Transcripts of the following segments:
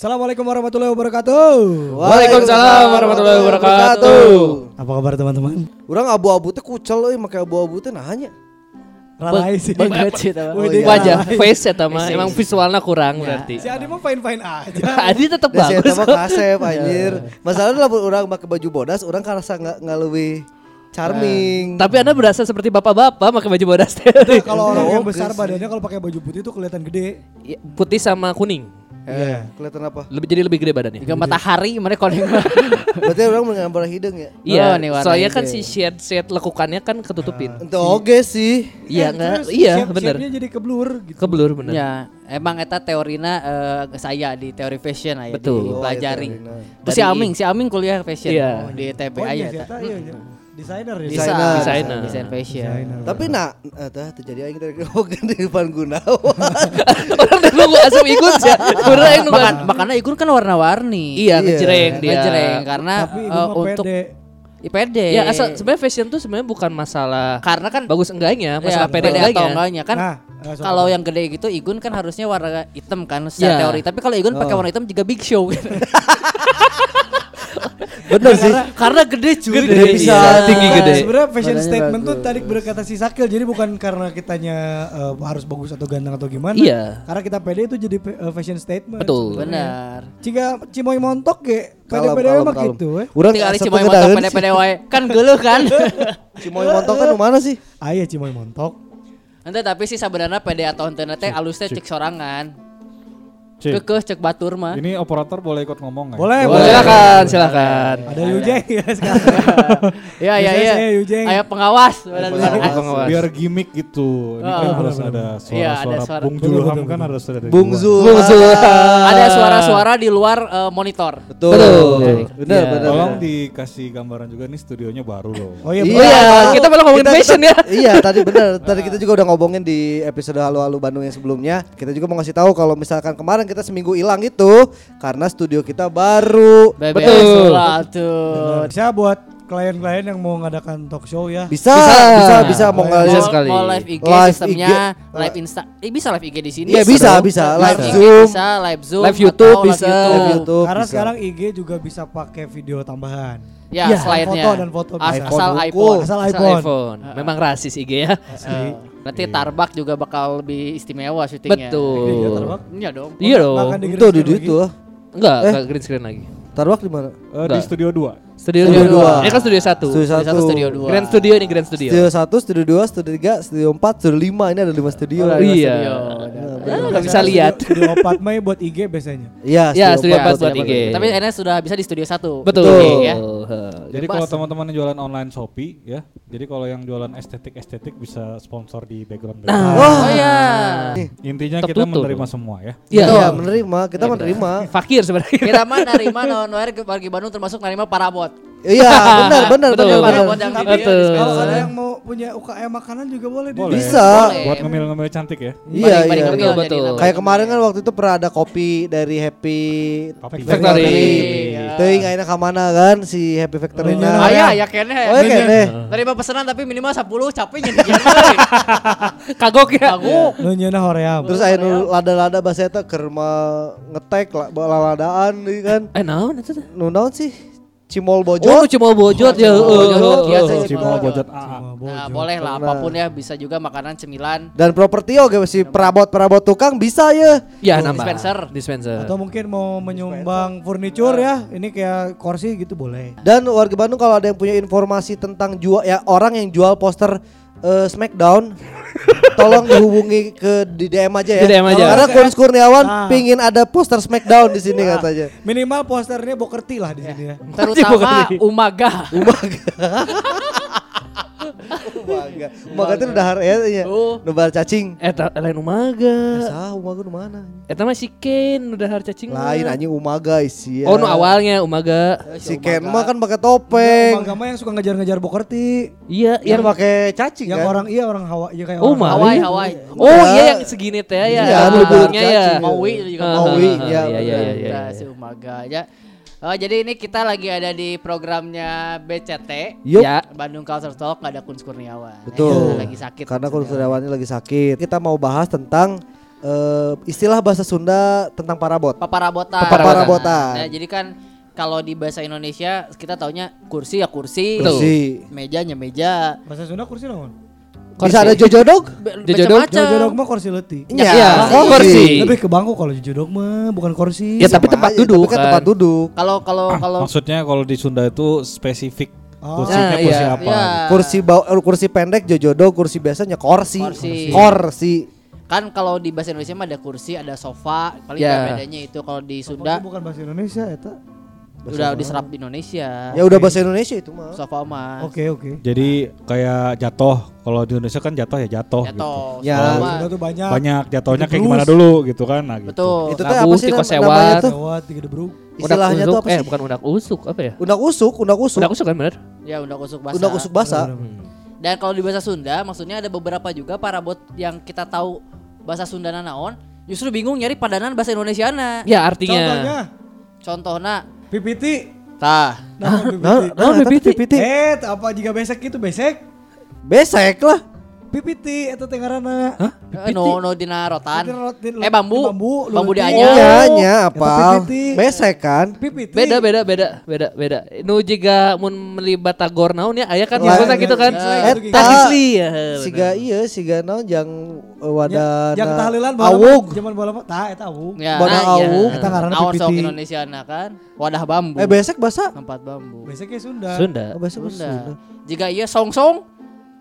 Assalamualaikum warahmatullahi wabarakatuh. Waalaikumsalam warahmatullahi wabarakatuh. Apa kabar teman-teman? Orang abu-abu teh kucel euy make abu-abu teh nahanya. Ralai sih. Banget sih. Oh, iya. Wajah face eta mah Face. emang visualnya kurang berarti. Si Adi mah fine-fine aja. Adi tetap Da si bagus. eta mah kasep anjir. Masalahnya lamun urang make baju bodas urang karasa nggak nggak leuwih charming. Tapi Anda berasa seperti bapak-bapak pakai baju bodas. Nah, kalau orang yang besar badannya kalau pakai baju putih itu kelihatan gede. Ya, Putih sama kuning. Eh, kelihatan apa? Lebih jadi lebih gede badannya. Jika matahari mana kalau Berarti orang menggambar hidung ya. Iya, Oh, nih warna soalnya kan si shade shade lekukannya kan ketutupin. Itu oge sih. Iya Eh, enggak? terus Iya, shape- bener. shape-nya jadi keblur gitu. Keblur bener. Ya, emang eta teorina eh, saya di teori fashion aya Betul. dipelajari. Oh, iya, si Aming, si Aming kuliah fashion Iya. oh, di ITB Oh aya iya, iya, iya. Desainer ya. Desainer. Desainer. desain fashion. Desainer. Tapi nak eta terjadi aing tadi ngomongin di Ivan Gunawan. Orang nunggu asam ikut sih. Bener yang nunggu. Makan, makanya Igun kan warna-warni. Iya, Iya. ngejreng dia. Ngejreng karena eh, mah untuk pede. IPD. Ya asal sebenarnya fashion tuh sebenarnya bukan masalah karena kan bagus enggaknya, ya, masalah pede pede enggaknya. atau enggaknya kan Nah, eh, kalau yang gede gitu Igun kan harusnya warna hitam kan secara Ya. teori. Tapi kalau Igun pakai warna hitam juga big show. Bener sih. karena gede cuy. Gede, bisa iya, tinggi gede. Sebenarnya fashion Badannya statement tuh bagus. tadi berkata si Sakil jadi bukan karena kitanya eh, harus bagus atau ganteng atau gimana. Iya. Karena kita pede itu jadi eh, fashion statement. Betul. Benar. Jika Cimoy montok ge, pede-pede mah gitu we. Urang Tinggal asa Cimoy ngedaeun pede-pede wae. Kan geuleuh kan. Cimoy montong kan mana sih? Aya Cimoy montok. Ente tapi sih sebenarnya pede atau ente teh alusnya cek sorangan. Cik, Kekeh cek batur mah. ini operator boleh ikut ngomong nggak? Boleh, Boleh. Silakan, silakan. Ada Yujeng ya sekarang. Iya iya iya. Aya pengawas. Pengawas. pengawas. Biar gimmick gitu. Ini kan Oh. harus ada Iya, ada suara-suara. suara. Bung betul, kan betul. harus ada di Bung luar. Zul. Bung Zul. Ada suara-suara di luar eh, monitor. Betul. Betul. Benar, Iya. benar. Tolong benar. dikasih gambaran juga nih studionya baru loh. Oh iya, iya, kita malah ngomongin fashion ya. Iya, tadi benar. Tadi kita juga udah ngomongin di episode Halo Halo Bandung yang sebelumnya. Kita juga mau ngasih tahu kalau misalkan kemarin kita seminggu hilang itu karena studio kita baru. BBS Betul. Sulatun. Bisa buat klien-klien yang mau ngadakan talk show ya. Bisa, Bisa. bisa, bisa, mau Bisa Mau, sekali. mau live IG Live sistemnya, IG. live Insta. Eh bisa live IG di sini. Iya, bisa, bisa. Live Live IG Zoom. bisa, live Zoom, Live YouTube bisa. Live. YouTube Karena bisa. sekarang IG juga bisa pakai video tambahan. Ya, Ya, slide-nya. foto dan foto As- bisa. Asal iPhone iPhone. hukum. Asal Asal iPhone. iPhone. Memang rasis IG ya. Eh, Berarti Tarbak juga bakal lebih istimewa syutingnya. Betul. Iya, Tarbak. Iya dong. Iya dong. Itu di itu. Enggak, Eh. enggak green screen lagi. Tarwak di mana? Eh, di studio 2. Studio, Studio 2. dua. Ini kan studio 1. Studio Studio satu, satu. studio dua. Grand Studio ini Grand Studio. Studio 1, studio 2, studio 3, studio 4, studio 5. Ini ada 5 studio. Oh, iya. studio. Ah, nggak bisa Biasanya lihat. Studio, studio 4 Mei buat IG biasanya. Iya, Ya, studio empat empat buat buat IG. Tapi enak sudah bisa di studio satu. Betul. IG ya. Jadi kalau teman-teman yang jualan online Shopee ya, jadi kalau yang jualan estetik-estetik bisa sponsor di background. Nah. background. Wah. Oh iya. Intinya kita Tertutup. menerima semua ya. Iya. Iya, menerima. Kita menerima. Fakir sebenarnya. Kita mah nerima non Bagi Bandung termasuk nerima parabot. Iya, benar, benar, Betul. benar, benar. Betul. kalau ada yang mau punya UKM makanan juga boleh. Boleh. Bisa. Boleh. Buat ngemil-ngemil cantik ya. Iya, iya. Betul, jadi betul. Kayak kemarin kan waktu itu pernah ada kopi dari Happy Factory. Factory. Iya. Teuing ayeuna ka mana kan si Happy Factory. Oh, na. iya. Ah ya, ya kene. Oh, iya kene. Nerima pesanan tapi minimal 10 capek jadi. Kagok ya. Kagok. Nu nyeuna hoream. Terus aya nu lada-lada bahasa eta keur mah ngetek lah laladaan deui kan. Eh naon itu teh? Nu naon sih? Cimol Oh, bojot. ya. Cimol heeh, bojot, sih. Cimol Bojot. bojot Nah, boleh lah apa pun ya bisa juga makanan cemilan. Dan properti oge si perabot-perabot tukang bisa ya. Ya nambah. Dispenser. Dispenser. Atau mungkin mau menyumbang furniture ya. Ini kayak kursi gitu boleh. Dan warga Bandung kalau ada yang punya informasi tentang jual ya orang yang jual poster eh, Smackdown tolong dihubungi ke di DM aja ya. Di DM aja. Karena Kunis Kurniawan Ah. pingin ada poster Smackdown di sini katanya. Minimal posternya bokerti lah di sini ya. Terutama Umaga. Umaga. Umaga itu udah hari ya. Oh. Nu bar cacing. Eta lain umaga. Sah Umaga nu mana? Eta mah si Ken udah har cacing. mah. Lain anjing Umaga isi. Oh, nu awalnya umaga. Si Ken mah kan pakai topeng. Agama yang suka ngejar-ngejar bokerti. Iya, Yang yang pakai cacing Yang kan. orang iya orang Hawa, iya kayak Oh, orang Maui. Hawaii, Hawaii. Oh, Iya. iya yang segini teh ya. Iya, ya. Maui juga Ah, Maui, ah, ah, ya, Iya, iya, iya, Nah, iya. si Umaga aja. Oh, jadi ini kita lagi ada di programnya BCT. Yup. Ya. Bandung Culture Talk nggak ada Kuns Kurniawan. Betul. Ya, lagi sakit. Karena Kunis Kurniawannya lagi sakit. Kita mau bahas tentang eh, istilah bahasa Sunda tentang parabot. Paparabotan. Paparabotan. Ya, jadi kan kalau di bahasa Indonesia kita taunya kursi ya kursi. Kursi. mejanya meja. Bahasa Sunda kursi naon? Bisa ada jojodog? Be- Jojodog? macam-macam. Jojodog mah kursi letih. Iya, Iya, kursi. Lebih ke bangku kalau jojodog mah bukan kursi. Ya, tapi Sama tempat aja, duduk Tapi kan kan. tempat duduk. Kalau kalau kalau Maksudnya kalau di Sunda itu spesifik Oh. kursinya Nah, kursi iya. apa? ya, Kursi bau, eh, kursi pendek jojodog, kursi biasanya. Kursi. Korsi. kan kalau di bahasa Indonesia mah ada kursi, ada sofa, paling Ya. nggak bedanya itu kalau di Sunda bukan bahasa Indonesia eta. Udah diserap di Indonesia. Ya udah bahasa Indonesia itu mah. Sofa. Oke oke. Jadi kayak jatuh. Kalau di Indonesia kan jatuh ya jatuh. gitu. Jatuh. Ya. mah. Sunda tuh banyak. Banyak jatuhnya kayak gimana dulu gitu kan. Nah, gitu. Betul. Itu Nabuh, apa sih tiko sewat. tuh? Lewat tiga debruk. Istilahnya Undak tuh apa usuk, sih? Eh bukan undak usuk apa ya? Undak usuk, undak usuk. Undak usuk kan bener? Ya udah kusuk basah. Undak usuk basah. Dan kalau di bahasa Sunda maksudnya ada beberapa juga parabot yang kita tahu bahasa Sunda naon, justru bingung nyari padanan bahasa Indonesiana. Ya artinya. Contohnya Contohnya, pipiti. tah, Nah, Nah, pipiti. nah, pipiti? pipiti. Eh, apa jika besek itu besek? Besek lah. Pipiti itu tengarana. eh, no no dina rotan. Di rot- di- Eh bambu, di bambu, bambu leutik. dianyam. Iya, nya Eta apa? Besek kan? Pipiti. Beda beda beda beda beda. Nu jiga mun melibat tagor naon ya aya kan disebutna gitu kan. lain, Eta Tah Gisli ya. Siga iya, siga naon jang eh, wadah Yang tahlilan awug. Zaman bola tah eta awug. Ya, Bodoh nah, iya. awug. Eta ngaranna pipiti. Indonesiana kan? Wadah bambu. Eh besek bahasa? tempat bambu. Beseknya Sunda. Sunda. Oh, besek. Sunda. Jika iya song-song,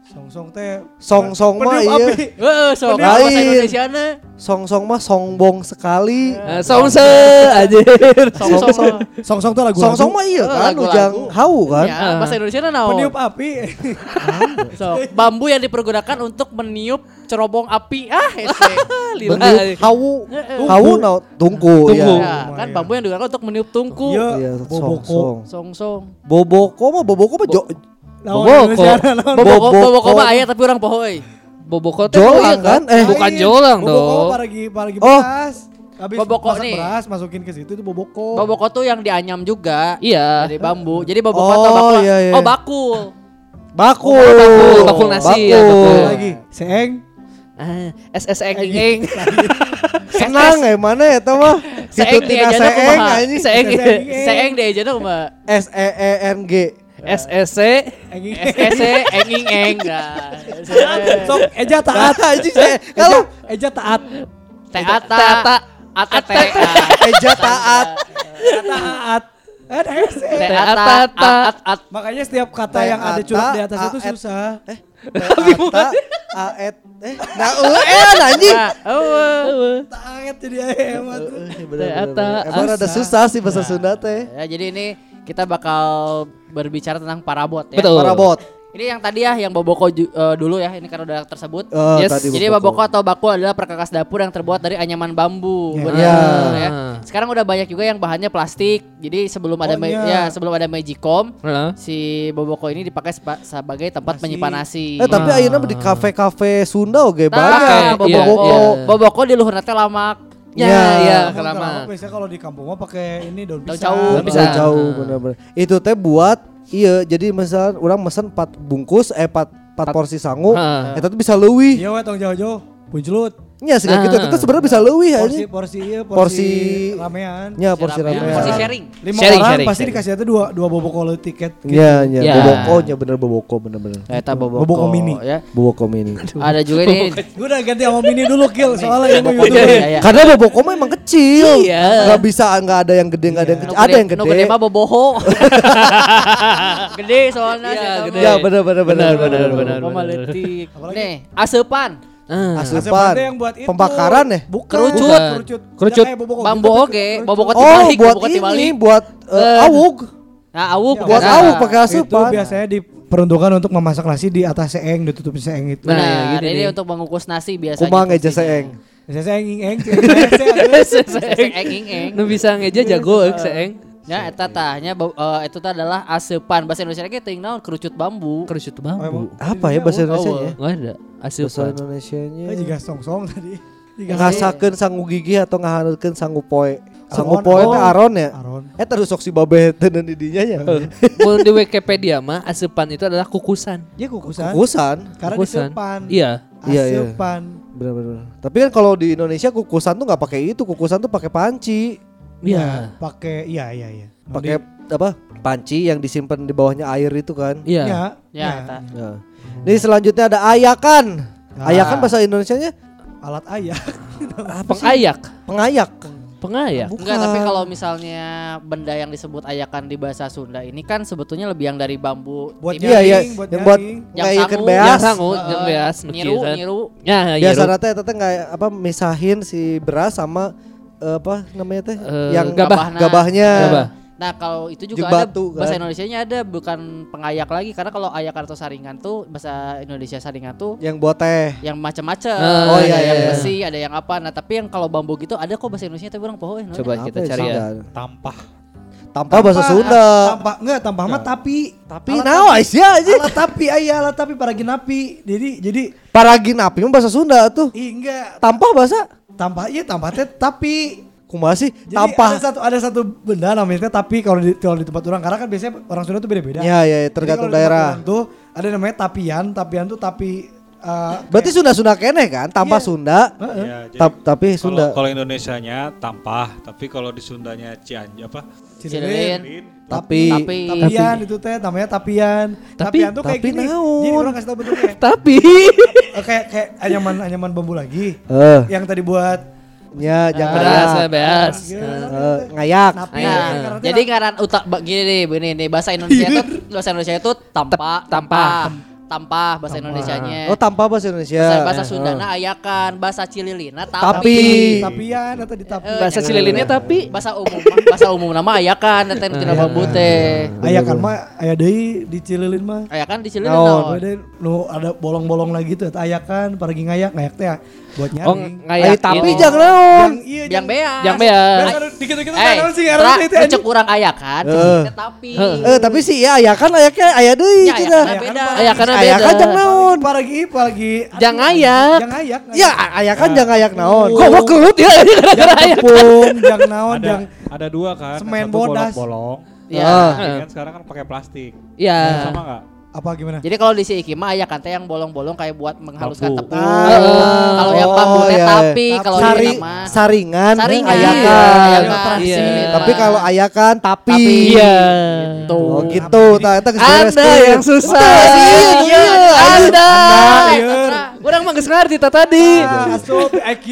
Song-song teh. Song-song mah Peniup iya. api. Heeh, sok Lain. bahasa Indonesiana. Song-song mah songbong sekali. Eh, Songse anjir. Song-song. mah. Song-song tuh lagu. Song-song mah iya Eh, kan, ujang hau kan. Ya, bahasa Indonesia naon? Peniup api. Sok, bambu yang dipergunakan untuk meniup cerobong api. Ah. Lila. Meniup hau, Heeh. hau naon tungku, Tungku. ya. Ya, kan bambu yang digunakan untuk meniup tungku. Iya. Iya, Boboko. song-song. Song-song. Boboko mah boboko mah Boboko. Boboko, Boboko. boboko mah aya tapi orang poho euy. Boboko teh Jolang oh iya kan? Eh, bukan jolang Boboko dong. paragi paragi Oh. beras. Habis Boboko masak nih. beras masukin ke situ itu boboko. Boboko tuh yang dianyam juga. Iya. Dari bambu. Jadi boboko Oh, atau bakul. iya, iya. Oh, bakul. bakul. bakul, bakul nasi ya, Bakul. bakul. lagi seeng. Ah, SS eng. Senang ya mana ya tau mah? Seeng diajana seeng kumaha? Seeng. Seeng deh aja dong, Mbak. S E E N G. SSC. SSC enging eng. Nah, Sok eja taat. Anjing saya kalau Eja taat. Teata. Teata. Atete. eja taat. Taat. Ada ese. Teata. At at Makanya setiap kata yang ada curhat di atas itu susah. Teata aet eh nah eueuh anjing. Nah, eueuh. Taat jadi tuh. Teata, Emang rada susah sih bahasa Sunda teh. Ya, jadi ini kita bakal berbicara tentang parabot ya. Betul. Parabot. Ini yang tadi ya yang boboko eh, dulu ya, ini karena udah tersebut. Eh, Yes. tadi Jadi baboko atau bakul adalah perkakas dapur yang terbuat dari anyaman bambu. Ya. Benar, Ya. ya. Sekarang udah banyak juga yang bahannya plastik. Jadi sebelum ada Oh, ma- iya. ya sebelum ada Magicom, Heeh. si boboko ini dipakai sebagai tempat Nasi. menyimpan nasi. Eh tapi ayeuna di kafe-kafe Sunda oge Nah, banyak iya, boboko. iya. Boboko di luhur teh lamak. Ya, Ya. ya, Kalau kelama. kalau Biasanya kalau di kampung mah pakai ini daun Daun pisang. jauh. Daun Bisa pisang. jauh Ah. bener-bener. Itu teh buat iya jadi misalnya orang mesen 4 bungkus eh 4 4 porsi sangu. Heeh. Eta tuh bisa leuwih. Iya we tong jauh-jauh. Puncelut. Nya segala gitu Ah. itu sebenarnya bisa leuwih Porsi anjing. porsi iya Porsi- porsi ramean. Nya porsi Ramean. Porsi sharing. Lima Sharing, orang sharing, pasti sharing. dikasih itu dua dua boboko le tiket. Nya nya Ya. boboko nya bener boboko bener-bener. Eta boboko. Boboko mini. ya. Boboko mini. Ada juga nih. Gue udah ganti sama mini dulu kill soalnya ini iya, iya. Karena boboko mah emang kecil. Iya. Gak bisa nggak ada yang gede nggak ada yang Nu kecil. Ada yang gede. gede mah boboho. gede soalnya. Iya, saya tahu. gede. Ya bener bener bener Benar, benar, benar. Boboko mah leutik. Apalagi? Nih, asepan. Ah. Asupan. Asapnya yang buat itu. Pembakaran ya? Bukan. Kerucut. Kerucut. Kerucut. Ya, Bambu gitu, tapi oge, kerucut. boboko Oh buat ini buat eh, awug. Nah, awuk Ya, Buat awuk pakai Itu asupan. biasanya diperuntukkan untuk memasak nasi di atas seeng, ditutupin seeng itu. Nah, Nah, gini ini nih. untuk mengukus nasi biasanya. Kumang fungsinya. seeng. Saya seeng ing Seeng eng eng. Nu bisa ngeja jago euy seeng. Ya, eta tahnya eh, itu tah adalah asepan. Bahasa Indonesia ge teuing naon kerucut bambu. Kerucut bambu. Apa ya bahasa Indonesia nya? Enggak ada. Bahasa Asupan. Indonesia nya. juga song-song tadi. Juga Ngasakeun sangu gigi atau ngahaneutkeun sangu poe. Sanggup poe teh Oh. Aron ya. Aron. Eh terus sok si babe teh dan didinya ya. Mun di Wikipedia mah asupan itu adalah kukusan. Dia kukusan. Kukusan. Karena Kukusan. disepan. Iya. Iya, iya. Asupan. Benar-benar. Tapi kan kalau di Indonesia kukusan tuh nggak pakai itu, kukusan tuh pakai panci. Iya. Pakai iya iya iya. Pakai apa? Panci yang disimpan di bawahnya air itu kan. Iya. Ya. Ya, eta. Nah. Ini selanjutnya ada ayakan. Ah. Ayakan bahasa Indonesianya Alat ayah. Pengayak. pengayak. Pengayak. Enggak, tapi kalau misalnya benda yang disebut ayakan di bahasa Sunda ini kan sebetulnya lebih yang dari bambu. Buat. Iya iya, buat yang buat. Yang sangu. beas. Yang sangu, Heeh. yang beas, Nyiru, nyiru. Ya, ya. Biasanya teh teteh nggak apa misahin si beras sama eh, apa namanya teh? Eh, yang gabah. gabahnya. Gabah. Nah kalau itu juga ada batu, kan? bahasa Indonesianya ada bukan pengayak lagi karena kalau ayakan atau saringan tuh bahasa Indonesia saringan tuh Yang buat teh. yang macam-macam. Ah, Oh, ada iya, yang iya. besi, ada yang apa. Nah tapi yang kalau bambu gitu ada kok bahasa Indonesia tapi orang poho. eh, Coba namanya. kita Apa cari ya. Tampah. Tanpa bahasa Sunda. Tanpa enggak tanpa mah tapi. Tapi Alat naon sih aja. Alat tapi ayah alat tapi para ginapi. Jadi jadi Paragin api mah bahasa Sunda tuh. ih enggak Tanpa bahasa tanpa iya tanpa teh tapi kumaha sih? Jadi Tanpa. ada satu ada satu benda namanya tapi kalau di kalau di tempat orang karena kan biasanya orang Sunda tuh beda-beda. Ya ya tergantung daerah. tuh ada namanya tapian, tapian tuh tapi eh, Berarti Sunda-Sunda keneh kan? Tanpa Iya. Sunda. Heeh. Ya, jadi Tap- tapi Sunda. Kalau Indonesianya tampah, tapi kalau di Sundanya Cianjur apa? Cililin. Tapi Tapi Tapian itu teh namanya tapian. Tapi- tapian tuh kayak tapi gini. naon? Jadi orang kasih tahu bentuknya. Tapi Eh, kayak kayak anyaman anyaman bambu lagi. eh Yang tadi buat ya jangan beras, ngayak. beas. Eh, ngayak. karena teh jadi ngaran utak ba- gini nih, begini nih bahasa Indonesia itu bahasa Indonesia itu tampa, tampa, tampa bahasa Indonesianya. Oh, tanpa bahasa Indonesia. bahasa, bahasa Eh, Sundana ayakan, bahasa Cililina Tapi. tapi. tapian atau di tapi. Eh, Bahasa Cililinnya tapi bahasa umum bahasa umum nama ayakan teh tina bambu teh. Ayah kan mah aya deui di Cililin mah. Ayakan di Cililin naon? Ada nu ada bolong-bolong lagi tuh ayakan paragi ngayak ngayak teh ya, buat oh nyaring. ngayak. Ayo tapi jangan naon. Yang iya Yang beas. Yang beas. Dikit-dikit Eh, kan sih ngaran itu anjing. cek urang ayakan, Heeh. teh tapi. Eh tapi sih ya ayakan ayaknya aya deui Ya, cenah. ayakan beda. Ayakan beda. Ayakan jangan naon. Paragi paragi. Jangan ngayak. Jangan ngayak. Ya ayakan jangan ayak naon. Kok gua kelut ya gara-gara jangan naon, Ada jangan ada dua kan. semen Satu bodas. bolong-bolong. Ya. Ah. Ini kan sekarang kan pakai plastik. Ya. Sama nggak? Apa gimana? Jadi kalau di si Iki mah ayakan teh yang bolong-bolong kayak buat menghaluskan tepung. Ah. Kalau yang Oh, teh iya, iya. tapi kalau Sari, ini mah saringan, Saringan. ayakan. Ayakan. Iya. Tapi kalau ayakan tapi. Tapi. Iya. tuh. Oh gitu, tak tak Anda yang susah. Iya, Anda. Iya. Orang mah ta tadi. Ah, asup IQ.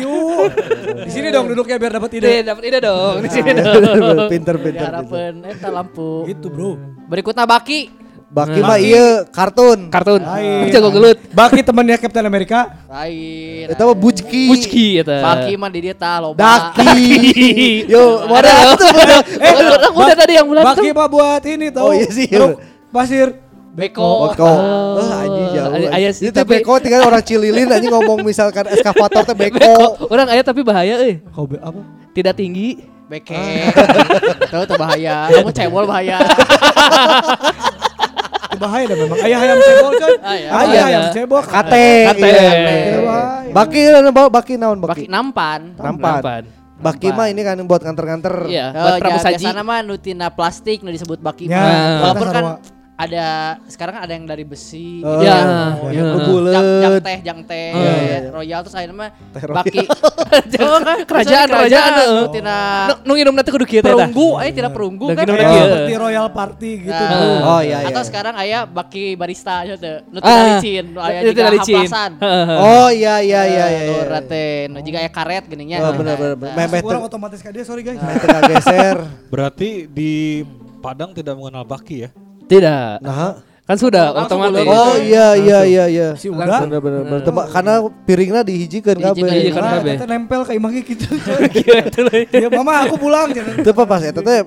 Di sini dong duduknya biar dapat ide. Dapat ide dong di sini dong. Pinter pinter. pinter. Harapan eta lampu. Itu, Bro. Berikutnya Baki. Baki mah iya kartun. Kartun. Lain. Jago gelut. Baki temannya Captain America. Lain. Eta mah Bucki. Bucki eta. Baki mah di dia tah loba. Daki. Yo, mana tuh? Eh, orang udah tadi yang bulan Baki mah buat ini tau. Oh, iya sih. Pasir. Beko. Beko. Oh, anjing jauh. Aya- aya sih, Itu teh tapi- beko tinggal orang Cililin anjing ngomong misalkan eskavator teh beko. Beko. Orang aya tapi bahaya euy. Kau be- apa? Tidak tinggi. Beke. Tahu tuh bahaya. Kamu cebol bahaya. Bahaya dah memang. Ayah ayam cebol coy. Ayah. Ayah Ayah. ayam cebol. Kate. Kate. iya. Itu bahaya. Baki baki naon Baki baki? nampan. Nampan. Nampan. Baki mah ini kan buat nganter-nganter. Iya, Eh, buat ya, pramu saji. biasana mah nutina plastik nu disebut baki Ya, mah. Walaupun kan. Ada sekarang ada yang dari besi. Oh, Ya, oh, ya. yang Jang, jang teh, jang teh, Oh, iya. royal terus akhirnya mah Royal. baki. oh, kan Kerajaan, kerajaan, oh. tina Nu- Nu nginum nanti kudu kieu teh perunggu, eh tidak perunggu Nu kan. Kayak kieu. seperti Royal Party gitu. Nah. Oh iya iya. Atau sekarang aya baki barista aja tuh. Nu Ah, tina licin, aya juga tina. Oh iya iya iya iya. Iya. rate, nu juga aya karet geuninnya. Oh benar benar. benar. Meh Kurang otomatis ka dia, sorry guys. geser. Berarti di Padang tidak mengenal baki ya? Tidak. Nah. Kan sudah Langsung otomatis. bulan. Oh iya iya iya iya. Si udah. Bener bener bener. Tembak- Karena piringnya dihijikeun Dihijikeun, kabeh. Dihijikeun. Nah, kabeh. kita nempel ke imahnya gitu. Gitu. Ya mama aku pulang. Itu apa pas eta teh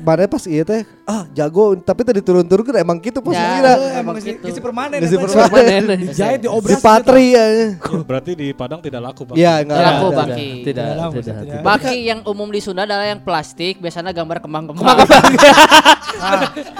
mana pas iya teh ah jago tapi tadi turun-turun emang gitu posisinya. Eh, Emang isi gitu. isi permanen. Isi eta. permanen. Dijahit, Si diobras. Patri ya. Berarti di Padang tidak laku baki. Iya enggak Tidak laku. Baki. Tidak. Baki yang umum di Sunda adalah yang plastik, biasanya gambar kembang-kembang.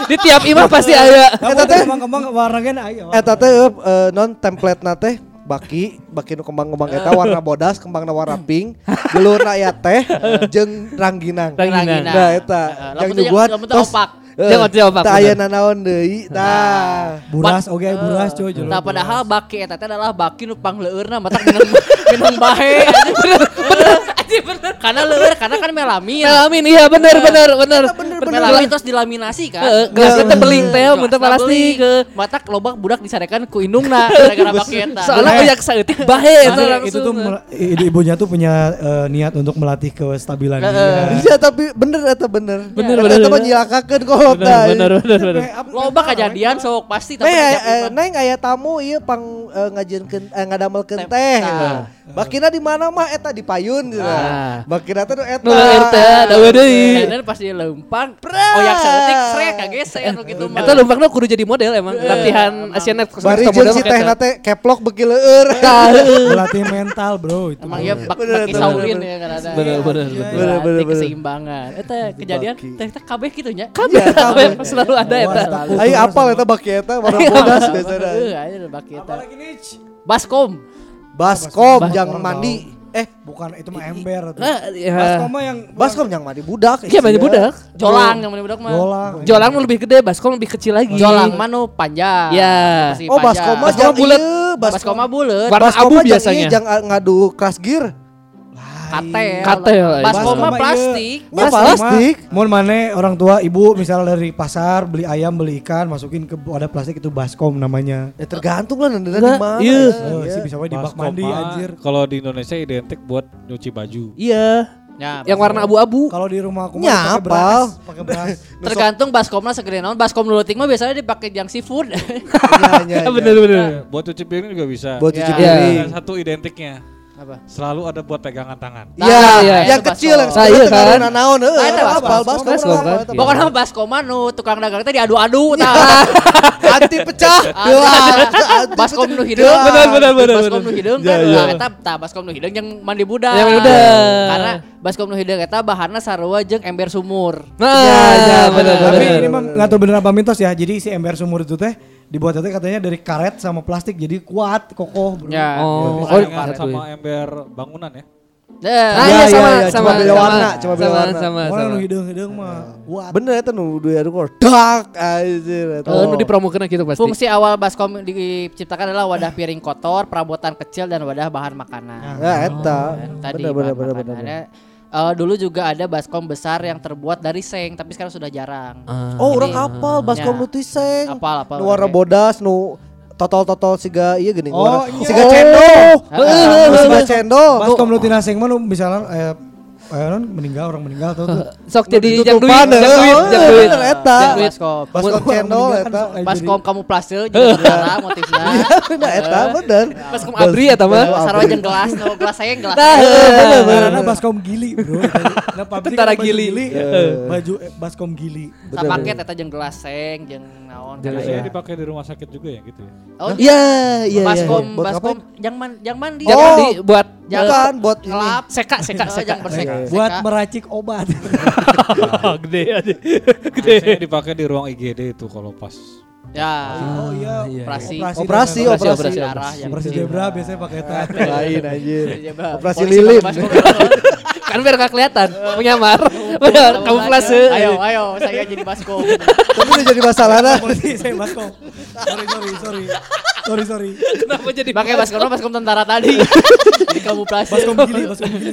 Di tiap imah pasti ada. Eta teh kembang-kembang warnanya ayo. Eta teh eh, non template teh baki, baki nu kembang-kembang eta warna bodas, kembangna warna pink, geulurna aya teh jeung rangginang. Rangginang. Nah, eta Heeh, yang nyuguhan lamun teh opak. Jangan teh opak, Tah aya bener. nanaon deui. Tah. Buras oke buras coy. Nah padahal baki eta teh adalah baki nu pangleueurna matak minum minum bahe. Bener bener bener. Karena leur karena kan melamin. Melamin iya bener bener bener. Melamin terus dilaminasi kan. Heeh, gelas kita beling teh mun teh plastik. beling. Matak loba budak disarekan ku indungna gara-gara baki eta. Soalnya Eh. uyak saeutik bahe eta Itu, tuh i- ibunya tuh punya eh, niat untuk melatih kestabilan dia. Iya tapi bener eta bener. Bener, Eta bener, mah bener. nyilakakeun kolot Bener bener bener bener. Loba kejadian sok pasti tapi Neng aya kejadian eh, mah. neng aya tamu ieu pang eh, ngajieunkeun eh, ngadamelkeun Teh. teh. Nah. Bakina di mana mah eta di payun gitu. Ah. Bakina teh nu eta. Nu leur teh dawe deui. Dan pas dia lempang, oh yang seetik srek kageser nu kitu mah. Eta lumpangna kudu jadi model emang latihan Asian Net Bari jeung si teh eta. nate keplok beki leueur. Melatih mental bro itu. Emang iya bak baki bener. ya kan ada. Bener, bener, Iya, bener. iya. Bener, bener, keseimbangan. Eta kejadian teh teh kabeh kitu nya. Kabeh kabeh selalu ada eta. Aing apal eta baki eta warna bodas biasana. Heeh, aya baki eta. Baskom. Baskom Baskom jang orang mandi. Eh, Bukan itu mah ember tuh. Nah, ya. Baskom mah yang baskom jang mandi budak. Iya banyak budak. Jolang yang mana budak mah. Jolang. Jolang lebih gede, baskom lebih kecil lagi. Jolang mah nu panjang. Ya. Masih Oh, panjang. baskom mah ieu, Baskom mah bulet. Warna abu mah biasanya. ieu, jang ah, ngadu crash gear. Katel. Katel. Baskom Baskom mah mah plastik. Ya, Baskom plastik. mah, Mun mana orang tua ibu misalnya dari pasar beli ayam beli ikan masukin ke wadah plastik itu baskom namanya. Ya tergantung lah di Enggak, mana. iya. Oh, sih bisa di bak Baskom mandi anjir. Kalau di Indonesia identik buat nyuci baju. Iya. Ya, Yang warna abu-abu. Kalau di rumah aku mah pakai beras, pakai beras. tergantung baskomnya segede naon. Baskom luluting mah biasanya dipakai yang seafood. Iya, iya, iya. Bener bener. Buat cuci piring juga bisa. Buat cuci Ya. piring. Ada satu identiknya. Apa? Selalu ada buat pegangan tangan. Iya, Nah, iya. yang Itu kecil yang. Nah, iya sebenarnya kan? tengah naon heeh. Nah, itu apal baskom. baskom. Baskom kan? apa, Iya. Pokoknya baskom mah nu tukang dagang teh diadu-adu tah. Anti pecah. Anti baskom nu pecah. hideung. Bener, bener, bener, Baskom nu hideung Ya, kan. ya. Nah, eta tah baskom nu hideung yang mandi budak. Yang budak. Karena baskom nu hideung eta bahanna sarua jeung ember sumur. Nah, Ya, ya, bener Tapi ini mah nggak tahu bener apa mitos ya. Jadi si ember sumur itu teh dibuat itu katanya dari karet sama plastik jadi kuat, kokoh. bro. Ya. Oh, ya, oh, ada karet. sama ember bangunan ya. Nah, Ah, Ya, iya ya, sama ya, sama cuma beda sama, warna, cuma beda sama, warna. Sama Orang sama. nu hideung-hideung mah kuat. Bener eta nu dua adu kor. Dak anjir. Oh, nu dipromokeun gitu pasti. Fungsi awal baskom diciptakan adalah wadah piring kotor, perabotan kecil dan wadah bahan makanan. Ya eta. Tadi Bener bener bener bener. Eh, dulu juga ada baskom besar yang terbuat dari seng, tapi sekarang sudah jarang. Ah. Oh, orang apal baskom Ya. nu tiseng. Apal, apal, Nu warna oke. bodas nu totol-totol siga iya gini Oh, warna iya. siga cendol. Heeh. Nu siga cendol. Baskom lu tina seng mah nu misalnya eh eh, non meninggal orang meninggal tuh. Sok jadi jang duit, heeh, duit, jang duit. eta. Jang duit. Baskom. Baskom kan eta. eh, Baskom kamu plase negara motifnya. Nah, eta bener. Baskom abri eta mah. Sarwa jeung gelas, no gelas saya gelas. Nah, saya. heeh. jadi karena baskom gili bro. Nah, pabrik Tentara gili. eh, Baju eh, baskom gili. Sapaket eta jeung gelas seng jeung naon Jeung Biasanya kayak. dipakai di rumah sakit juga ya gitu ya. Oh, Iya, iya, iya. baskom, Buat baskom yang man, yang mandi. Oh. mandi buat Bukan buat ini. ngelap, seka seka Oh, seka. yang berseka. Iya. Buat Seka. meracik obat. gede aja. Biasanya dipakai di ruang IGD itu kalau pas. Ya. Oh iya, iya. Operasi. Operasi, Operasi, operasi. operasi. darah yang Operasi zebra biasanya pakai eta. Lain anjir. Operasi Polisi lilin. kan biar gak kelihatan menyamar. Benar, kamuflase. Ayo, ayo, saya jadi baskom. Tapi udah jadi masalah nah. Polisi saya baskom. Sorry sorry sorry. Sorry sorry. Kenapa jadi Pakai baskom, baskom tentara tadi. Jadi kamu plastik. Baskom gili, baskom gili.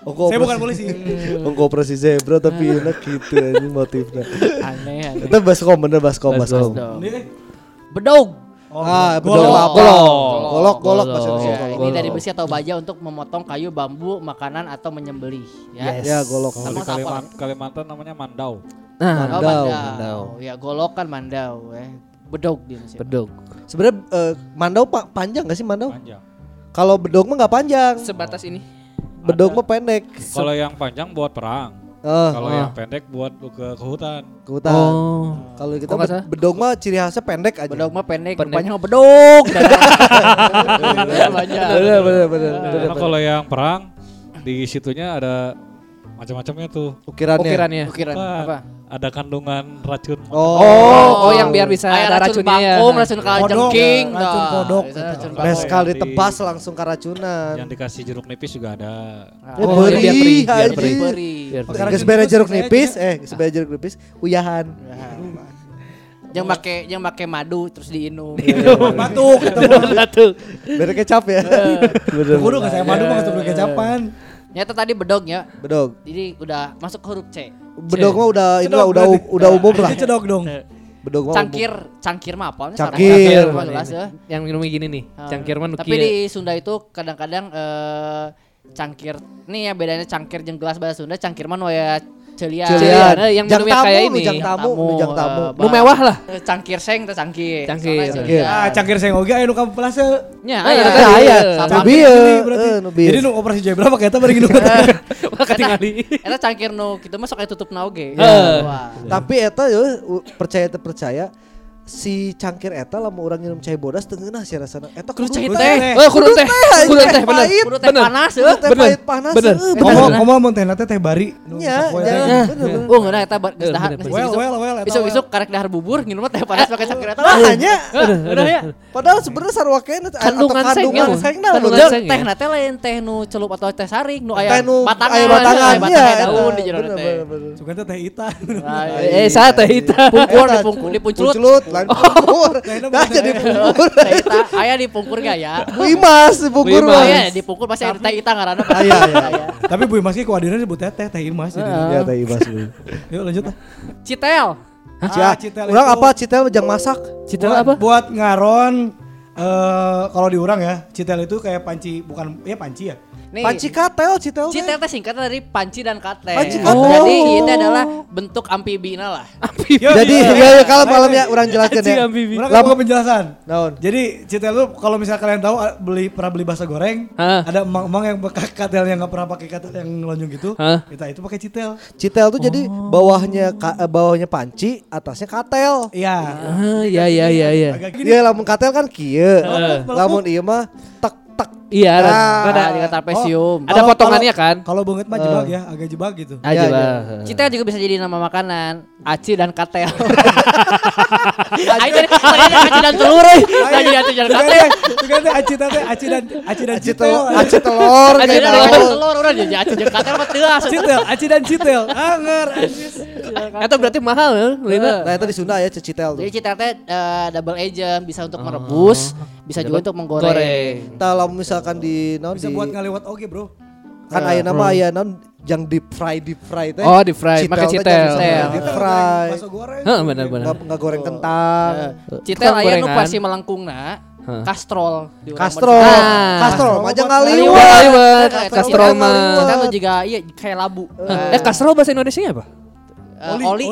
Ongko Saya bukan polisi. Ongko operasi zebra tapi enak gitu ini motifnya. Aneh, aneh. Itu baskom bener baskom Baskom. baskom. Ini Bedog. Ah, golok. Golok. Golok. Golok, golok. Ya, ini dari besi atau baja untuk memotong kayu, bambu, makanan atau menyembelih. Ya. Ya, golok. Kalau di? Kaliman- Kalimantan namanya mandau. Nah, Oh, Mandau, mandau. mandau. Ya, golok kan mandau. Eh. Bedog di Indonesia. bedog. Sebenarnya eh, mandau pak panjang gak sih mandau? Panjang. Kalau bedog mah nggak panjang. Sebatas ini. Bedog mah pendek. Kalau yang panjang buat perang. Eh, Kalau Oh. yang pendek buat ke, ke hutan. ke hutan. Oh. Kalau kita salah? bedog mah ciri khasnya pendek aja. Bedog mah pendek, Pendek. rupanya mah bedog. Banyak. Bener bener bener. Nah, bener, karena kalau yang perang di situnya ada macam-macamnya tuh. Ukirannya. Ukirannya. Ukiran apa? Ada kandungan racun. Oh, Oh, oh yang biar bisa ada racun racunnya ya. bangkum, racun kalajengking, Kodok, racun kodok. Sekali Di- ditebas langsung keracunan. Yang dikasih jeruk nipis juga ada. Eh, Oh, beri, biar. Beri. Biar Pakai perih. Geus bere terus jeruk nipis, eh geus bere jeruk nipis, uyahan. Yang make yang make madu terus diinum. Batuk. Batuk. Bere kecap ya. Kudu saya madu mah nggak kecapan. Nyata tadi bedognya. Bedog. Jadi udah masuk huruf C. Bedog mah udah inilah Cedok udah udah umum lah. Cedok dong. Bedog mah umum. Cangkir, cangkir mah apa? Cangkir. Mah jelas ya. Yang minumnya gini nih. Cangkir mah Tapi di Sunda itu kadang-kadang eh cangkir nih ya bedanya cangkir jeung gelas bahasa Sunda cangkir mah nu aya celian. Celian. Eh, yang Jang tamu, kayak ini. jang tamu, nu jang tamu. eh, Nu mewah lah. eh, Cangkir seng teh cangkir. Cangkir. Cangkir. Ah, cangkir saya oge aya nu kamu pelase. Nya, aya. Nah, iya. aya. Eh. Jadi nu operasi jaya berapa kita bari Wah ketingali. Eta cangkir nu kitu mah sok aya tutup na oge. Eh. Tapi eta yo u- percaya teu percaya si cangkir eta lamun urang nginum cai bodas teu ngeunah sih rasana. Eta Kudu cai teh. Oh, kudu teh. Kudu teh bener. Kudu teh panas euy. teh Bener. pahit panas. Bener. eh, Komo komo mun teh teh bari. Nya, jangan. teh. Bener, bener. Oh, ngeunah eta bar- geus dahar. Well, well, well, well. karek dahar bubur nginum teh panas pakai cangkir eta. Nah, hanya Udah ya. Padahal sebenarnya sarua kena atau Kandungan kandungan seng Bu. Kandungan nah, seng. Teh na teh lain teh nu celup atau teh saring nu aya nu batangan. aya batangan, aya batangan iya, daun di jero teh. Sugan teh hitam. Eh, saya teh hitam. Pungkur Eta, dipungkur dipunculut. Punculut, lain pungkur. Dah jadi pungkur. Teh ita aya dipungkur gaya. Bu Imas, pungkur Imas. mah. Aya dipungkur pasti ada teh ita ngaranna. Ah, iya, iya. Tapi Bu Imas ki kuadina disebut teh teh teh Imas jadi. Ya teh Imas. Bu. Yuk lanjut lah. Citel. Cia, Ah, citel urang itu apa citel jang masak? Citel buat, apa? Buat ngaron eh kalau di orang ya, citel itu kayak panci bukan ya panci ya. Nih. Panci katel citel. teh. Citel teh singkatan dari panci dan kate. Panci katel. Jadi Oh. ini adalah bentuk amfibina lah. Yo, Jadi iya. ya, ya kalau malam ya orang jelaskan ya. Lam- mau penjelasan. Naon? Jadi citel itu kalau misalnya kalian tahu ah, beli pernah beli bakso goreng, Hah? ada emang-emang yang bekas katel yang nggak pernah pakai katel yang lonjong gitu, Hah? kita itu pakai citel. Citel tuh jadi bawahnya ka- eh, bawahnya panci, atasnya katel. Iya. Ah, iya iya iya iya. Iya lamun katel kan kieu. Lamun ieu mah tek tek. Iya, ada Ah. ada Ada trapesium. ada Kalau- potongannya kalau- kan? Kalau banget mah jebak ya, agak jebak gitu. aja Iya, lah. Citel juga bisa jadi nama makanan. Aci dan katel. Aci dan aci dan telur. jadi aci dan katel. Teh aci teh aci dan aci dan citel. telur, aci telur Aci dan telur udah jadi aci dan katel mah teu asup. Citel, aci dan citel. Anger. Itu berarti mahal ya, Lina. Nah itu di Sunda ya citel tuh. Jadi citel teh eh, double agent bisa untuk merebus, bisa juga untuk menggoreng. Goreng. Kita lamun misalkan di naon Bisa di buat ngaliwat oke, Bro. kan aya nama aya naon yang deep fry deep fry teh. Oh, deep fry. Pakai citel. Citel. Deep fry. Bakso goreng. Heeh, benar benar. Nggak nggak goreng kentang. Citel Tukang aya nu pasti melengkungna, Hah. kastrol. Kastrol. Ah. Kastrol Kastrol ngaliwat. Kastrol mah. Citel tuh juga iya kayak labu. Eh, kastrol bahasa Indonesia apa? Eh, Oli, oli.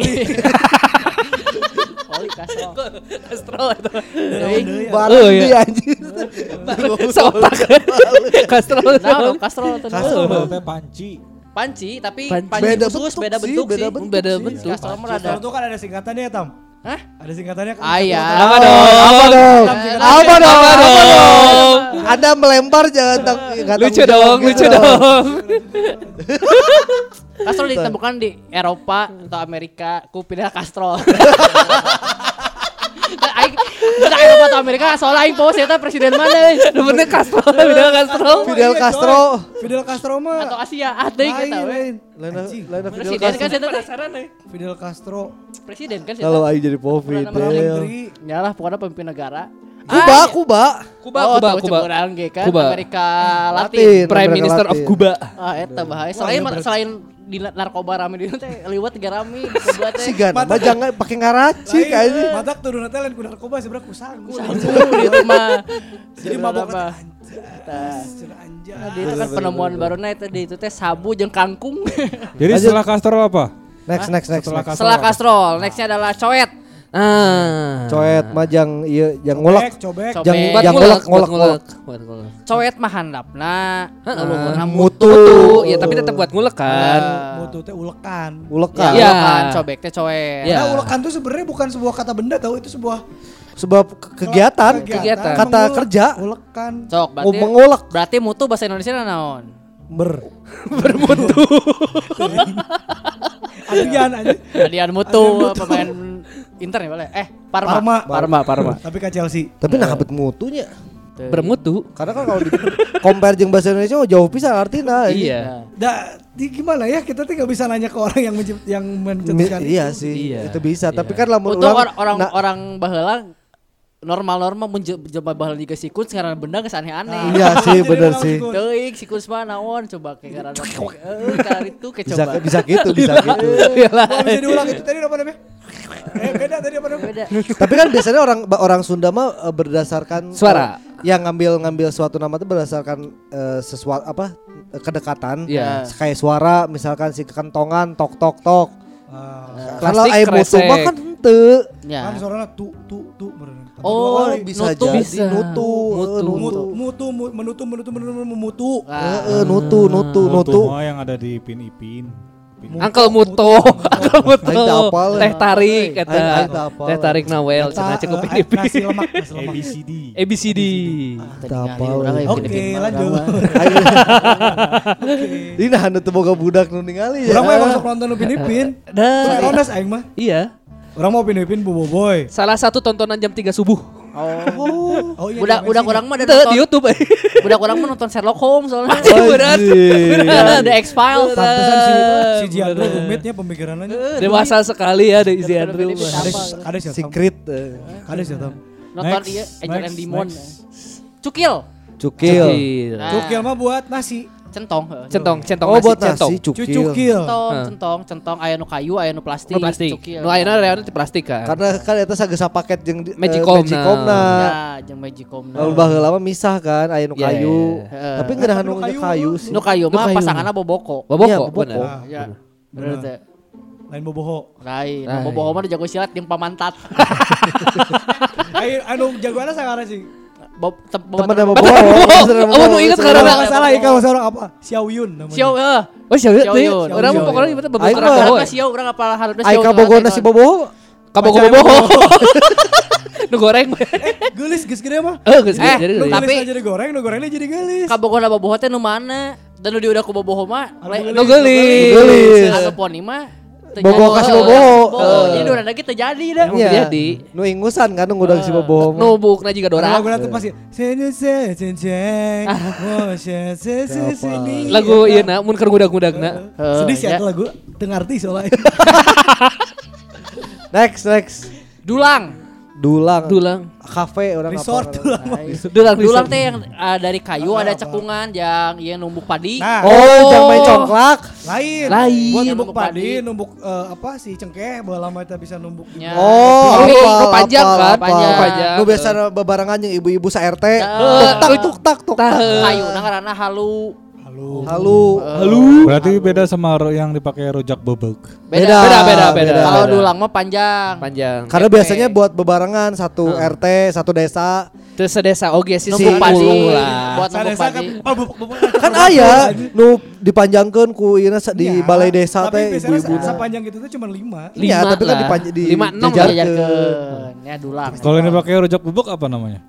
oli. Kastrol. Kastrol itu. Barang Oh, iya. Sotak. Kastrol. Nah, kastrol tuh. Kastrol teh panci. Panci tapi Panci. panci Beda khusus bentuk beda sih, bentuk beda sih. bentuk Beda sih. bentuk. Kastrol ada. itu kan ada singkatannya ya, Tam. Hah? Ada singkatannya kan. Ah iya. Apa dong? Apa dong? Apa dong? Apa dong? Anda melempar jangan nggak Lucu dong, lucu dong. Kastrol ditemukan di Eropa atau Amerika ku kastrol. Bukan Eropa atau Amerika soalnya aing post eta presiden mana eh. Bener kastrol, beda kastrol. Fidel Iya, Castro. coy. Fidel Castro mah. atau Asia ah deui Lain, kita we. lain. Lain lain Fidel Presiden kan Castro. saya teh Fidel Castro. presiden kan Kalau aing jadi po Perdana Fidel. Menteri. Ya lah pokoknya pemimpin negara. Kuba, Kuba. Kuba, oh, Kuba, tahu Kuba. ge kan Kuba. Amerika Latin. Latin. Prime Amerika Minister of Latin. Kuba. Ah eta bahaya. Selain selain di narkoba rame di teh liwat tiga rame di Kuba teh. Si mah jangan pakai ngaracik Lain, aja. Matak turun nanti lain ku narkoba sebenernya ku sanggul. Sanggup itu mah. Jadi mabok mah. Anjir, anjir. Nah, di itu kan penemuan barunya itu di itu teh sabu jeung kangkung. Jadi setelah kastrol apa? Next next next. Setelah next. Setelah kastrol, nextnya adalah coet. Ah. Coet mah jang iya jang ngulek. Cobek, cobek. Cobek. Jang Buat jang ngulek, ngulek ngulek. Coet mah handapna, nulungna Mutu. Tuh, ya tapi tetap buat ngulek kan. Mutu teh ulekan. Ulek Ya, kan. Iya. kan cobek teh coet. Iya. Nah, ulekan tuh sebenarnya bukan sebuah kata benda tahu itu sebuah Sebab ke- kegiatan, Kegiatan. kata mengulek. kerja. Ulekan. Cok, berarti mengulek. berarti mutu bahasa Indonesia naon? Ber. Adrian aja. Adian Mutu pemain Inter ya boleh. Eh, Parma. Parma. Parma, Parma. Tapi ke Chelsea. Tapi nah bet mutunya. Bermutu. Karena kan kalau di compare jeung bahasa Indonesia mah jauh pisan artinya. Iya. Da, di gimana ya kita tuh nggak bisa nanya ke orang yang mencipt, yang Mi- mencetuskan iya itu. sih, Iya. itu bisa. Iya. Tapi kan lamun Untuk urang- or- orang nah, orang baheula normal-normal mun jelema baheula juga sikut sekarang benda geus aneh-aneh. Iya sih, bener sih. Teuing sikut mah naon coba kayak karena eh karena itu kayak Bisa coba. bisa gitu, bisa gitu. Wah, bisa diulang itu tadi apa namanya? Eh, beda tadi apa namanya? Beda. Tapi kan biasanya orang orang Sunda mah eh, berdasarkan Suara. eh, yang ngambil ngambil suatu nama itu berdasarkan eh, sesuatu apa eh, kedekatan. Iya. Kayak suara misalkan si kentongan tok tok tok. Ah, Kalau air mutu mah kan henteu. Ya. kan suaranya tu tu tu. Oh, Oh, bisa nutu. jadi Bisa. nutu, Mutu. mutu mutu mu- menutu menutu menutu memutu. Eh, eh, nutu nutu Mutu nutu. mah yang ada di Ipin Ipin. Angkel Muto, Angkel Muto. Apal. Teh tarik kata. Teh tarik Nawel cenah Eta, cukup ini. nasi lemak. ABCD. ABCD. Urang ya, Oke, lanjut. urang. Ini nah nu teu boga budak nu ningali ya. Orang mah emang sok nonton Upin Ipin. Dah. Rondas aing mah. Iya. Orang mau Upin Ipin Bobo Boy. Salah satu tontonan jam 3 subuh. Oh. Oh iya. Budak di budak MNC. orang mah ada di. YouTube. Budak orang mah nonton Sherlock Holmes soalnya. Berat. The X-Files. Pantesan si si Jiandro rumitnya pemikirannya. Dewasa sekali ya dari. Kades kades ya. Tam. Secret eh. Kades ya Tam. Nonton iya Angel and Demon. Cukil. Cukil. Cukil mah buat nasi. Centong. heeh. Centong, centong Oh nasi, buat centong. nasi cukil. Cukil. Centong, centong, centong, aya nu kayu, aya nu plastik. Nu plastik. Cukil. Nu ayeuna reana ti plastik kan. Karena kan eta sagesa paket jeung di- eh, Magicom-na. Magicom-na. Ya, jeung Magicom. Lalu baheula mah misah kan aya nu Yeah. kayu. Heeh. Tapi nggak ada Tapi nu nu kayu. kayu sih. Nu kayu Nu mah kayu. pasanganna boboko. Boboko, Iya, boboko. bener. Ya. Bener Bener. teh. Lain boboho. Lain, boboho mah jago silat jeung pamantat. Ayo anu jagoannya sekarang sih. Bob te- sama Bobo. Oh, nu inget Kalau karena- nggak salah ya kalau seorang apa? Xiao Yun namanya. Xiao eh. Oh, siapa Xiao? Yun. Orang Xiao mah pokoknya Yun. kita Aing beberapa mah- boy. Harapna Xiao Ai Xiao. kabogo nasi bobo. Kabogo bobo. bobo. Nu goreng. Gelis geus gede mah. Eh, geus Eh, jadi Nu gelis. tapi- jadi goreng, nu gorengnya jadi gelis. Kabogo na boboho teh nu mana? Dan nu diudah ku boboho mah Nu gelis. Gelis. Anu poni jadi. kasih boboho. Boboho. Jadi urang lagi teu jadi dah. Iya. jadi. Nu ingusan kan nu ngudang si bobo. mah. Nu bukna juga Orang Dora. lagu nanti pasti sini se cenceng, oh se se se sini. Lagu ieu na mun keur ngudag-ngudagna. Heeh, Sedih sih ya. itu lagu, tengah arti soalnya. Next next. Dulang. Dulang. Dulang. Kafe orang Resort apa? tulang. Dulang Dulang resort. teh yang ah, dari kayu Apa, ada apa? cekungan yang yang numbuk padi. Nah, Oh, jangan main congklak. lain. Lain. Buat Numbuk numbuk padi, padi. numbuk eh, apa sih cengkeh, bahwa lama kita bisa numbuk. Ya. Oh, Ini apal, nu panjang kan? Panjang. Panjang. Nu biasa bebarengan jeung ibu-ibu sa RT. Eh, Tuk tak tuk tak tuk tak. kayu nah karena halu. Halo. Halu. Halo. Berarti beda sama yang dipakai rujak bebek. Beda, Beda, beda, beda. Kalau beda. dulang mah panjang. Panjang. Karena biasanya buat bebarengan satu RT, satu desa. Terus sedesa oge sih Numbuk si padi. puluh lah. Buat kan, padi. oh. Kan aya nu dipanjangkeun ku ieu di Iya, balai desa Tapi teh biasanya ibu-ibu. sa- sepanjang itu tuh cuma lima. Iya, tapi kan lah. dipanj- di Lima, enam. Jajarkeun. Ya dulang. Kalau ini pakai rujak bebek apa namanya?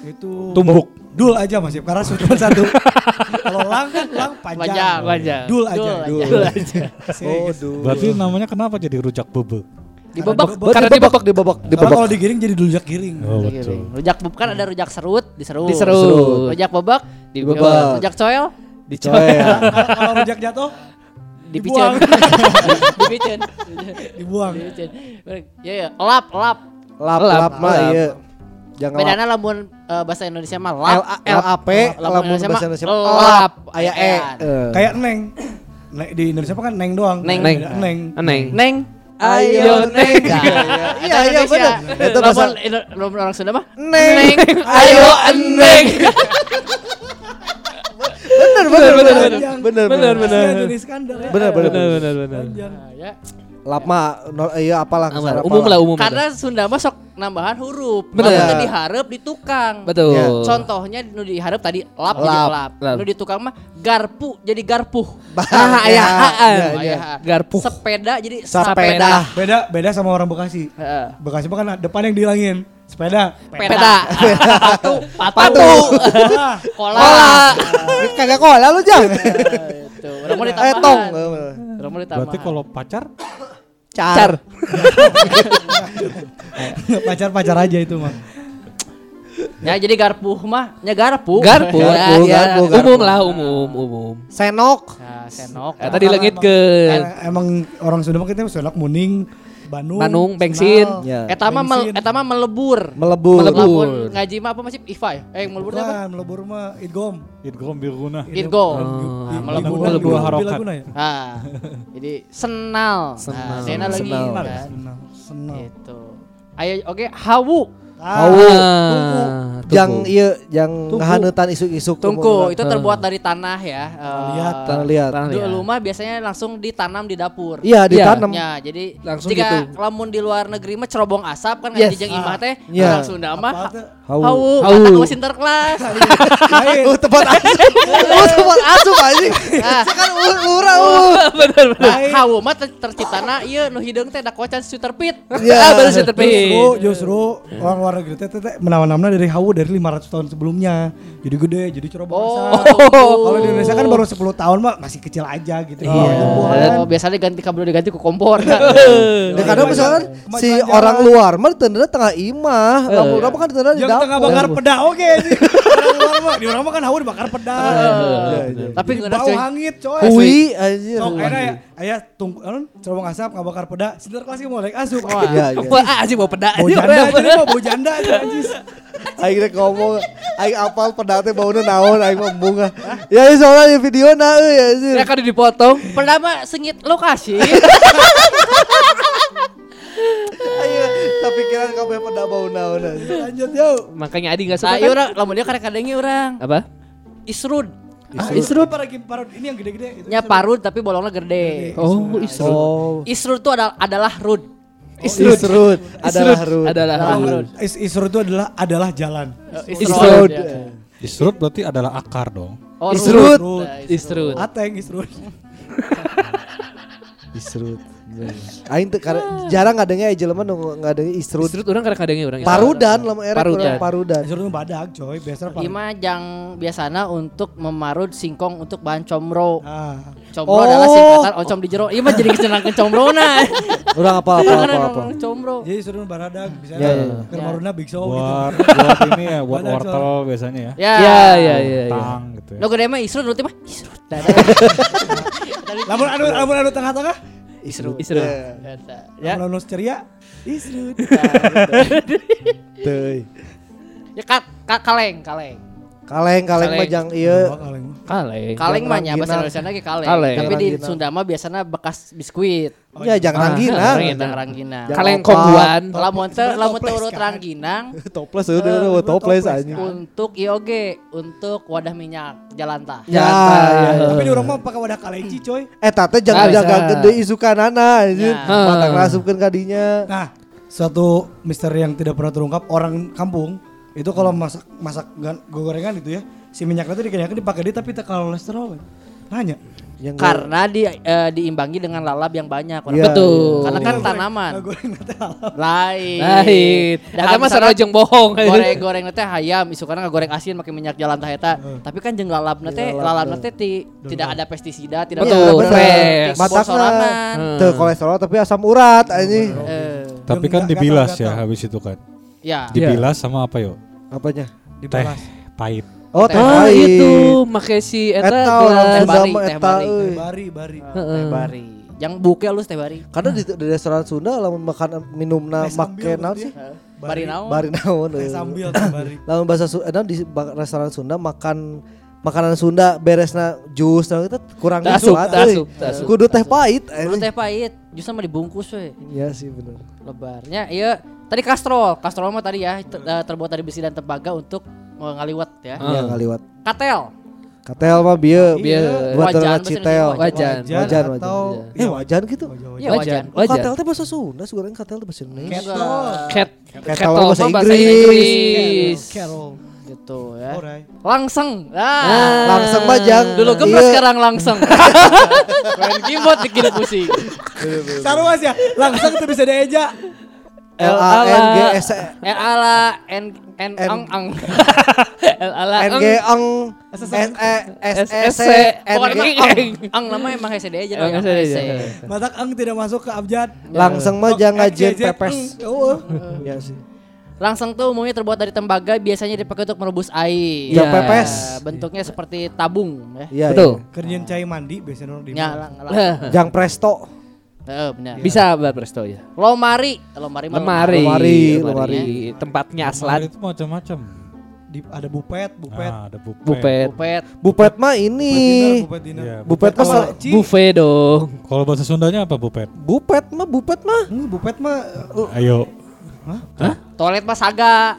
Itu Tumbuk. Dul aja Mas Yip, karena cuma satu. Kalau lang kan lang panjang. Panjang. Panjang. Dul aja. Dul Dul aja. aja. Oh, duh. Berarti namanya kenapa jadi rujak bebek? Dibebek. Karena Karena dibebek, dibebek. dibebek, Karena dibebek. kalau digiring jadi dulujak giring. Oh betul. Rujak bebek kan ada rujak serut, diserut. Diserut. Rujak bebek, Dibebek. Rujak coel, Dicoel. Kalau kalau rujak jatuh dipicen. Dipicen. dibuang. Dipicen. Ya ya, lap, lap. Lap Lap, mah lap. iya. Jangan lap. Bedana lamun eh, bahasa Indonesia mah lap. A L A P Lamun lamun Indonesia bahasa mah Indonesia lap. lap aya e. Ayan. Eh. Kayak neng. Neng- Di Indonesia mah kan neng doang. Neng. Neng. Neng. Neng. Neng. Ayo, Neng. Iya, iya, bener. Itu bahasa- lamun orang Sunda mah Neng. Ayo neng. Bener bener bener Panjang. bener Bener, bener. bener. Kasihan jenis skandal ya. Bener bener. Ya. Lap mah no- iya apalah Amal, ke sana Umum apalah. lah umum. Karena Sunda mah sok nambahan huruf. Lamun teu dihareup di tukang. Betul. Ya, Contohnya nu diharap tadi lap, jadi Lap. lap. Lap. Nu di tukang mah garpu jadi garpuh. Ah, Ya, ya, ya. Garpuh. Sepeda jadi Sepeda. sapeda. Beda beda sama orang Bekasi. Heeh. Bekasi mah kan depan yang dihilangin. Sepeda. Peda. Patu. Patu. Ah, Kola. Kagak kola lu jang. Itu. Mau Eh tong. ditambahan. Orang mah ditambah. Berarti kalau pacar Car. Pacar-pacar aja itu mah. Ya jadi garpuh mah, nya garpu. Garpu, Ya, Garpu, ya, garpu, garpu. umum lah umum, umum. Senok. Ya, senok. Eta dilengitkeun. Eh, Emang orang Sunda mah kita sonok muning, Bandung, Bandung, bensin. Senal. Ya. Eta mah mel, Bensin. eta mah melebur. Melebur. Melebur. Lamun ngaji mah apa masih IFA ya? Eh melebur apa? Melebur mah idgom. idgom birguna. Irgo. Oh, Nah, melebur. melebur. Harokat. ya? Nah, jadi senal. Senal. Nah, Sena lagi Senal. kan. Senal, senal. Gitu. Ayo oke hawu. Hawu. Ah, Yang iya yang Tungku. ngahaneutan isuk-isuk Tungku itu terbuat dari tanah ya. lihat, Eh, Tanah liat. Tanah liat. Dulu mah biasanya langsung ditanam di dapur. Iya, ditanam. Ya, jadi Langsung jika gitu. lamun di luar negeri mah cerobong asap kan Yes. yes. jeung imah teh Iya. orang Sunda mah Apa ha- tuh? Hawu. hawu Hawu. kata ke Sinterklas. Lain. Oh, tempat asup. Oh, tempat asup anjing. Nah, Kan ur- urang. uh. nah, hawu mah ter terciptana ieu nu hideung teh da kocan shooter pit. Iya. Ah, baru saya terpilih. Justru, justru orang luar negeri teh teh menawan-namna dari hawu dari 500 tahun sebelumnya. Jadi gede, jadi cerobong Oh. Kalau di Indonesia kan baru 10 tahun mah masih kecil aja gitu. Oh, biasanya ganti kabel diganti ku kompor. Ya kadang misalkan Kemajuan si orang luar mah tendanya tengah imah, lamun urang mah kan tendanya di tengah bakar peda oke sih. Di orang mah kan hawu dibakar peda. Tapi bau coy. hangit coy. Kui anjir. Sok aya ya, aya tung anu cerobong asap ngabakar peda. Sinterklas ge mau lek asup. Wah. Iya, iya. Anjing bawa peda. Bau janda aja nih, bau janda aja anjis. Aing rek ngomong, aing apal pedate bauna naon aing mah embung ah. Ya ini soalnya di video na euy anjir. Ya kan dipotong. Pertama sengit lokasi. Ayo, kepikiran kabeh peda bau naon. Lanjut yuk. Makanya Adi enggak suka Nah, kan? ieu urang lamun dia karek kadenge urang. Apa? Isrud. Ah, Isrud para parut ini yang gede-gede itu. Nya parut tapi bolongnya gede. Oh, Isrud. Oh. Isrud itu adalah adalah rud. Isrud adalah rud. Adalah Rud. rud. Is Isrud itu adalah adalah jalan. Isrud. ya. Isrut berarti adalah akar dong. Oh, Isrud. rud. Nah, Isrud. Ateng Isrud. Isrud. Aing karena jarang ngadenge jelema nu ngadenge isrud. Isrud orang kadang-kadang orang. Parudan lamun erek Parudan. urang parudan. Isrud itu badak coy, biasa paling. mah jang biasana untuk memarut singkong untuk bahan comro. Ah, Comro Oh. adalah singkatan oncom di jero. Ieu mah jadi kesenangan comrona. Urang apa apa Urang apa apa. comro. jadi Isrud itu badak bisa Ya, ya, ya. ke maruna Big Show gitu. Buat ini ya, buat wortel biasanya ya. Ya. Ya, ya, ya, ya. Tang gitu ya. Lo gede mah isrud nanti mah isrud. Lamun anu lamun anu tengah-tengah Isrud. Isrud. Ya. lamun anu ceria Isrud. Teuy. Ya ka, ka- kaleng, kaleng. Kaleng kaleng mah Kaleng. jang ieu Oh, kaleng. Kaleng. Kaleng mah nya bahasa rangginang. Indonesia lagi kaleng. Kaleng. Tapi di Rangginang. Sunda mah biasanya bekas biskuit. Ya jang Ah, ranggina. ranggina. Jangan ranggina. Jangan Kaleng kongguan. Lamun teu Sebenarnya lamun teu toples urut kan? rangginang Toples udah udah toples anjing. untuk IOG untuk wadah minyak jalan tah. Ya, ya. Tapi di orang mah pakai wadah kalenci coy. Eh tante jangan jaga gede isukanana anjir. Ya. Patang rasupkeun kadinya. Nah, suatu misteri yang tidak pernah terungkap orang kampung itu kalau masak masak gan- gorengan itu ya si minyaknya itu dikenyangkan dipakai dia tapi tak kolesterol. Nanya. Yang Karena di eh, diimbangi dengan lalap yang banyak. Iya, Betul. iya. Karena kan tanaman. teh. Lain. Lain. Mah misalkan sarojeng bohong. Goreng-goreng teh hayam, isukan goreng asin pakai minyak jalan tah eta. Tapi kan jeung lalapna teh, lalapna teh ti- tidak ada pestisida, tidak Betul, ada fresh. Matakna teu kolesterol tapi asam urat anjing. Eh, Tapi kan dibilas ya habis itu kan. Ya. Dibilas sama apa yuk? Apanya? Teh Dibalas. pahit. Oh, teh Ah, pahit. itu make si eta Eta Teh bari, teh bari. euy. Bari, bari. Teh bari. Yang buke halus teh bari. Karena di, di restoran Sunda lamun makan minumna Teh sambil make naon sih? ya. Bari naon? Bari naon. Teh euy. sambil teh bari. Lamun bahasa Sunda di restoran Sunda makan makanan Sunda beresna jus nah itu kurang Tasuk, nikmat, tasuk, euy. tasuk. Kudu teh pahit. Dulu anjing. teh pahit, justru mah dibungkus we. Iya sih bener. Lebarnya iya tadi kastrol. Kastrol mah tadi ya ter- eh, terbuat dari besi dan tembaga untuk eh, ngaliwat ya. Iya ngaliwat. Katel. Katel mah bieu Bieu. buat Wajan, citel. Wajan. Wajan, wajan. atau Eh wajan gitu. Iya Wajan. wajan. Oh, Wajan. katel teh bahasa Sunda, sebenarnya katel teh bahasa Indonesia. Kettle Kettle bahasa. Inggris. Gitu ya. Alright. Langseng. Ah. Langsung mah jang. Dulu gemes Iya. sekarang langseng. Main gimbot bikin pusing. Sarwas ya, langsung itu bisa dieja. L A N G S E L ala N N N- ang ang. L ala N G Eng S E S E C N Pokoknya G ang, ang nama emang SD aja Emang SD. Matak ang tidak masuk ke abjad. Langsung mah jangan FJJ, pepes. Ya sih. Langsung tuh umumnya terbuat dari tembaga, biasanya dipakai untuk merebus air. Jang Iya. pepes. Eh, Bentuknya seperti tabung ya. Iya. Betul. Kerjaan cai mandi biasanya orang di Ya, iya. Jang presto. Eh, benar. Bisa Mbak Presto ya. Lomari, lomari mah Lemari. Lemari, Lemari. Tempatnya aslan. itu macam-macam. di ada bupet, bupet. Ah, ada bupet. Bupet. Bupet. Bupet mah ini. Bupet dinner, Iya, Bupet mah. Buffet dong. Kalau bahasa Sundanya apa bupet? Bupet mah bupet mah. Hmm, bupet mah Ayo. Toilet mah saga.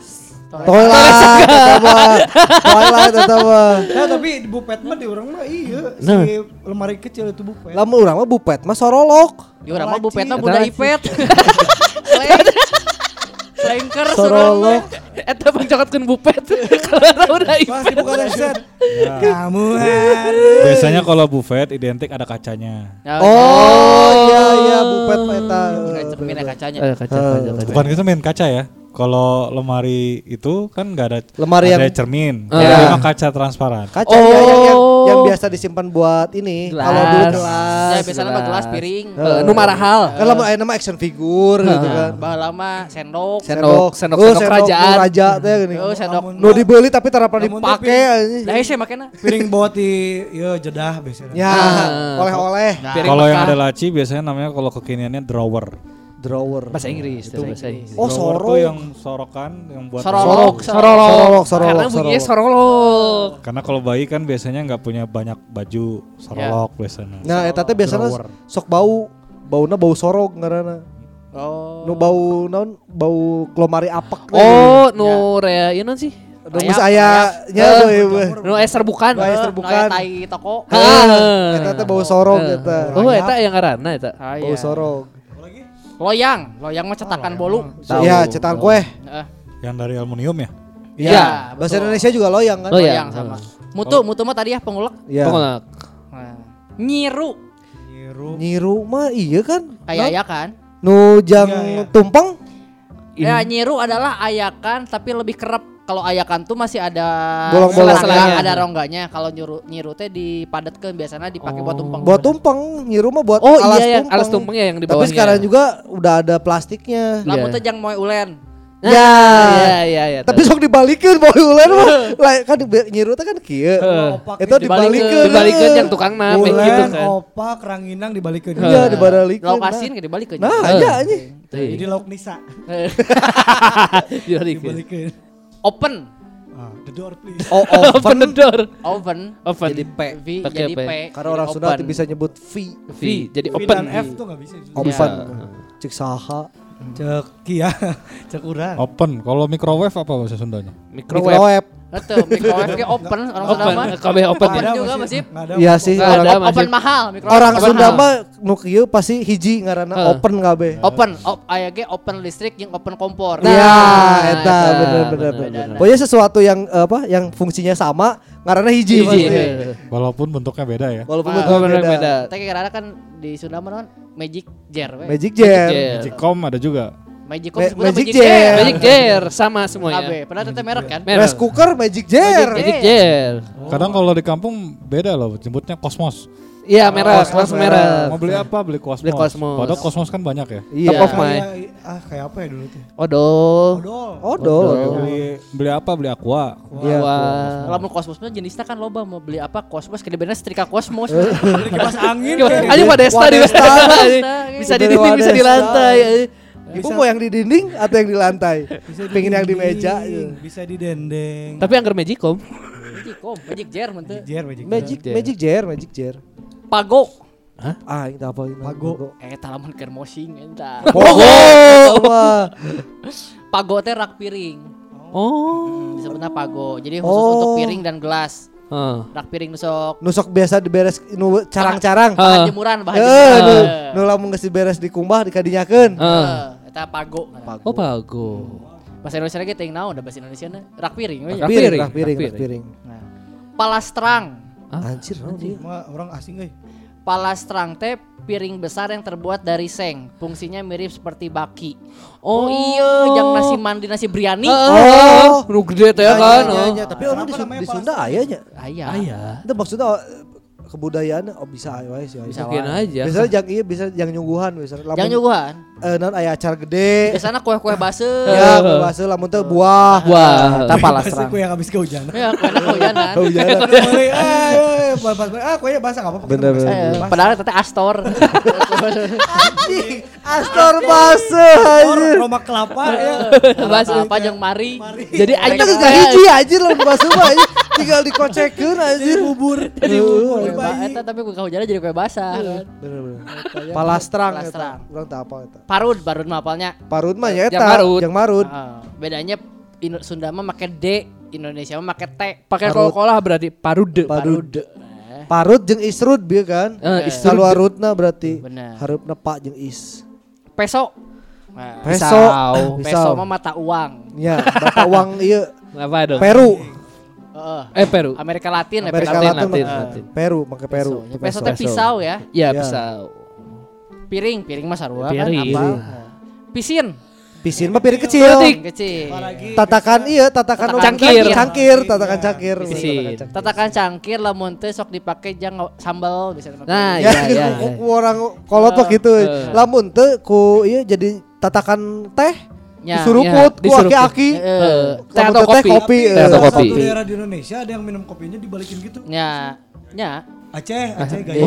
Toilet. Toilet mah. Toilet eta mah. Ya tapi di bupet mah di orang mah iya Nah. si lemari kecil itu bupet. Lamun urang mah bupet mah sorolok. Di urang mah bupet mah Laci. ipet. Slangker Sorolok. Eta pencokotkeun bupet. Kalau udah headset. Ya. Kamu harus. Biasanya kalau buffet identik ada kacanya. Oh iya iya bupet eta. cermin ya kacanya. Eh, kaca, kaca, kaca. Bukan kita main kaca ya. Kalau lemari itu kan nggak ada Lemari ada yang- cermin. Ah. Emang kaca transparan. Kaca ya, yang, yang, Oh. Yang biasa disimpan buat ini. Kalau dulu gelas. Ya biasanya mah gelas piring. Eh, nu marahal. Kan lama aya nama action figure gitu kan. Bah lama sendok. Sendok, sendok, Oh, sendok kerajaan. raja teh gini. Oh, sendok. Nu dibeli tapi tara pernah dipake. Lah saya makanya. Piring buat di ya jedah biasanya. Ya, Ah. oleh-oleh. Kalau yang ada laci biasanya namanya kalau kekiniannya drawer. Drawer. bahasa Inggris, itu bahasa Inggris. Oh, sorok. tuh yang sorokan yang buat Sorolok. Sorolok, sorolok, sorolok. Karena bunyinya sorolok. sorolok. Karena kalau bayi kan biasanya nggak punya banyak baju sorolok biasanya. Nah, eta teh biasanya Drawer. sok bau. Bauna bau sorok ngaranna. Oh. Nu bau naon? Bau kelomari apek. Oh, nu rea ieu sih? Nu geus ayam, aya nya Eh. Nu es terbukan. Nu es Eh, terbukan. kayak tai toko. Ah. Eta teh bau sorok eta. Oh, eta yang ngaranna eta. Bau sorok. Loyang, loyang mah cetakan bolu. Tahu. Iya, cetakan kue. Heeh. Yang dari aluminium ya? Iya. Iya, Bahasa betul. Indonesia juga loyang kan? Loyang. Loyang sama. Mutu, mutu mah tadi ya pengulek. Iya. Pokoknya Nah. Nyiru, Nyiru. Nyiru mah iya kan? kayak Nah, ya kan? Nu jang Iya, iya. tumpeng? Ya nyiru adalah ayakan tapi lebih kerap. Kalau ayakan tuh masih ada Bolong-bolong. sela-selanya, ada rongganya. Kalau nyiru nyiru teh dipadatkeun biasanya dipakai buat tumpeng. Buat tumpeng, nyiru mah buat Oh alas iya yang tumpeng. alas tumpengnya yang di Tapi sekarang juga udah ada plastiknya. Lamun Iya. teh jang moe ulen. Nah, Ya. Iya iya iya. Tapi sok dibalikin mau ulen mah. Lah kan nyiru teh kan kieu. Heeh. Itu dibalikin. Dibalikin yang tukang Bulan, gitu kan. opak, ranginang dibalikin. Iya, dibalikin. Lauk asin ke dibalik ke. Nah, iya anjing. Jadi lauk nisa Dibalikin. Open, Ah, the door please. Oh, Open the door. oven, Open. Jadi P. V jadi P. P. Karena orang Sunda open. bisa nyebut V. V. Jadi V open. dan F tuh gak bisa. Open. Iya. Cek saha. Cek kia, cek urang. Open. Kalau microwave apa bahasa Sundanya? Microwave. Microwave. Betul, microwave ke open orang Sunda Open. mah. Kabeh open. Open juga, masih. Iya sih. Orang, ada. Open mahal, microwave orang Sunda mah nu kieu pasti hiji ngaranna Heeh. open kabeh. Open, op, aya ge open listrik yang open kompor. Iya, Nah, eta eta, bener bener. Pokoknya sesuatu yang apa yang fungsinya sama ngaranna hiji, Hiji. pasti. Walaupun bentuknya beda ya. Walaupun Ah, bentuknya beda. beda. Tapi karena kan di Sunda mah naon? Magic jar. Magic Jar. Jar. Magicom ada juga. Magic Ma- Magic Magic Jar. Magic Jar sama semuanya. Abe, pernah teteh merek kan? Merek. Rice cooker Magic Jar. Magic Jar. Kadang kalau di kampung beda loh, jemputnya Cosmos. Iya merek, Cosmos langsung merek. merek. Mau beli apa? Beli Cosmos. Beli Cosmos. Padahal Cosmos kan banyak ya. Iya. Top of mind. Ah kayak apa ya dulu tuh? Odol. Odol. Odol. Odol. Beli beli apa? Beli Aqua. Iya. Wah. Lamun kosmos mah jenisnya kan loba mau beli apa kosmos kedebeana setrika kosmos. Kipas angin. Ayo Wadesta di Wadesta. Bisa di dinding, bisa di lantai. Ibu mau yang di dinding atau yang di lantai? Pengen yang di meja. dinding, Bisa di dendeng. Tapi angker Magicom. Magic kom, Magic Jar teu. Jar, magic. Magic Jar. Magic Jar, Magic Jar. Pago. Ah, ini apa ini? Pago. Eh talamun keur mosing eta. Pogo. Wah. Pago teh rak piring. Oh. Hmm, disebutnya pago. Jadi khusus Oh. untuk piring dan gelas. Heeh. Rak piring nusok Nusok biasa diberes nu carang-carang. bahan Ah. jemuran, bahan Eh, jemuran. nu, Eh. nu lamun geus diberes dikumbah dikadinyakeun. Heeh. Eh, Eta pago. Oh bagus. Bahasa Indonesia ge teuing naon bahasa Indonesia na? Rak piring. Rak Piring, rak piring, rak piring. Nah. Palastrang. Hah? Anjir? Mah orang asing euy. Palastrang teh piring besar yang terbuat dari seng. Fungsinya mirip seperti baki. Oh, iya, yang nasi mandi nasi biryani. Oh, nu gede teh kan. Iya, oh. iya, tapi orang di, Sunda Palestra? aya nya. Aya. Aya. Itu maksudnya oh, kebudayaan oh bisa wae sih. Bisa Mungkin aja. Biasanya yang iya bisa yang nyungguhan biasanya. Lamun, Yang nyuguhan. Eh, non aya acara gede. Biasanya kue-kue base. Ya, bahasa lamun teh buah. Pasti Palastrang. kue yang habis kehujanan. Ya, kue kehujanan. Hujanan. Balik, ah, eh, ah kue basah enggak apa-apa. Bener, bener. Eh, Padahal tete Astor. Anjing, Astor anjir. Roma kelapa ya. Bahasa apa jeung mari. Jadi Kita aing geus hiji anjir lamun base mah. Tinggal dikocekeun anjir. Bubur. Jadi bubur. Eta tapi kue kehujanan jadi kue basah. kan. Bener bener. Palastrang eta. Palastrang. Urang teu apa eta. Parud, parud mah apalnya. Parut mah ya eta. Yang marut. Yang marut. Ah, bedanya Sunda mah make D, Indonesia mah make T. pakai. Coca-Cola berarti parude. Parut. Eh, Parut jeung isrut bieu kan. Eh, Is Saluarutna berarti. Bener. Harupna pak jeung is. Peso. Nah, Peso. Pisau. peso mah mata uang. Ya, bapak uang ieu Apa dong? Peru. Heeh. Eh Peru. Amerika Latin ya, Amerika Latin, Latin, Latin, mah- Latin. Peru, make Peru. Peso. Ya, Peso teh pisau ya. Ya, Ya. pisau. Piring, piring mah sarua kan Piring. apa? Pisin. Pisin mah piring kecil. Berarti Kecil. Tatakan iya, tatakan Tatakan cangkir, cangkir. cangkir, tatakan cangkir. Pisin. Tatakan cangkir. Lamun teh sok dipake jang sambal bisa dipakai. Nah, Ya, iya iya. ku- iya. ku orang kolot mah gitu. Lamun teu ku iya jadi tatakan teh Ya, disuruput ya, ku disuruput. aki-aki. Eh, Eh, teh atau teh kopi. kopi. Teh eh. atau kopi. Satu daerah di Indonesia ada yang minum kopinya dibalikin gitu. nya, nya. Aceh, Aceh gaya.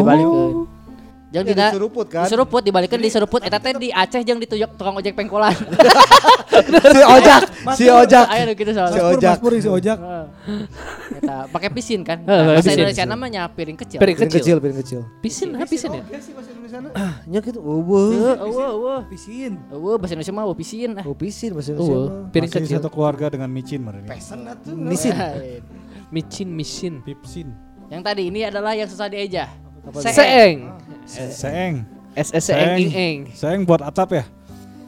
Jeung Ya, dina disuruput kan. disuruput dibalikeun disuruput eta teh di Aceh jeung dituyuk tukang ojek pengkolan. si ojak, si ojak. Aya nu kitu soalnya. Si ojak. Mas si ojak. Heeh. Eta pakai pisin kan. Bahasa pisin. Indonesia namanya piring kecil. Piring Piring kecil. piring kecil. Pisin, ah, pisin ya. Sih bahasa Indonesia. Nya gitu. Eueuh. Eueuh, eueuh, eueuh. Pisin. Eueuh bahasa Indonesia mah eueuh pisin. ah. Oh, pisin bahasa Indonesia. Oh, mah. piring kecil. satu keluarga dengan micin meren. Pesen atuh. Nisin. Micin, micin. Pipsin. Yang tadi ini adalah yang susah dieja. Seeng. Seeng. Seeng. S S E Eng ing eng. Seeng buat atap ya?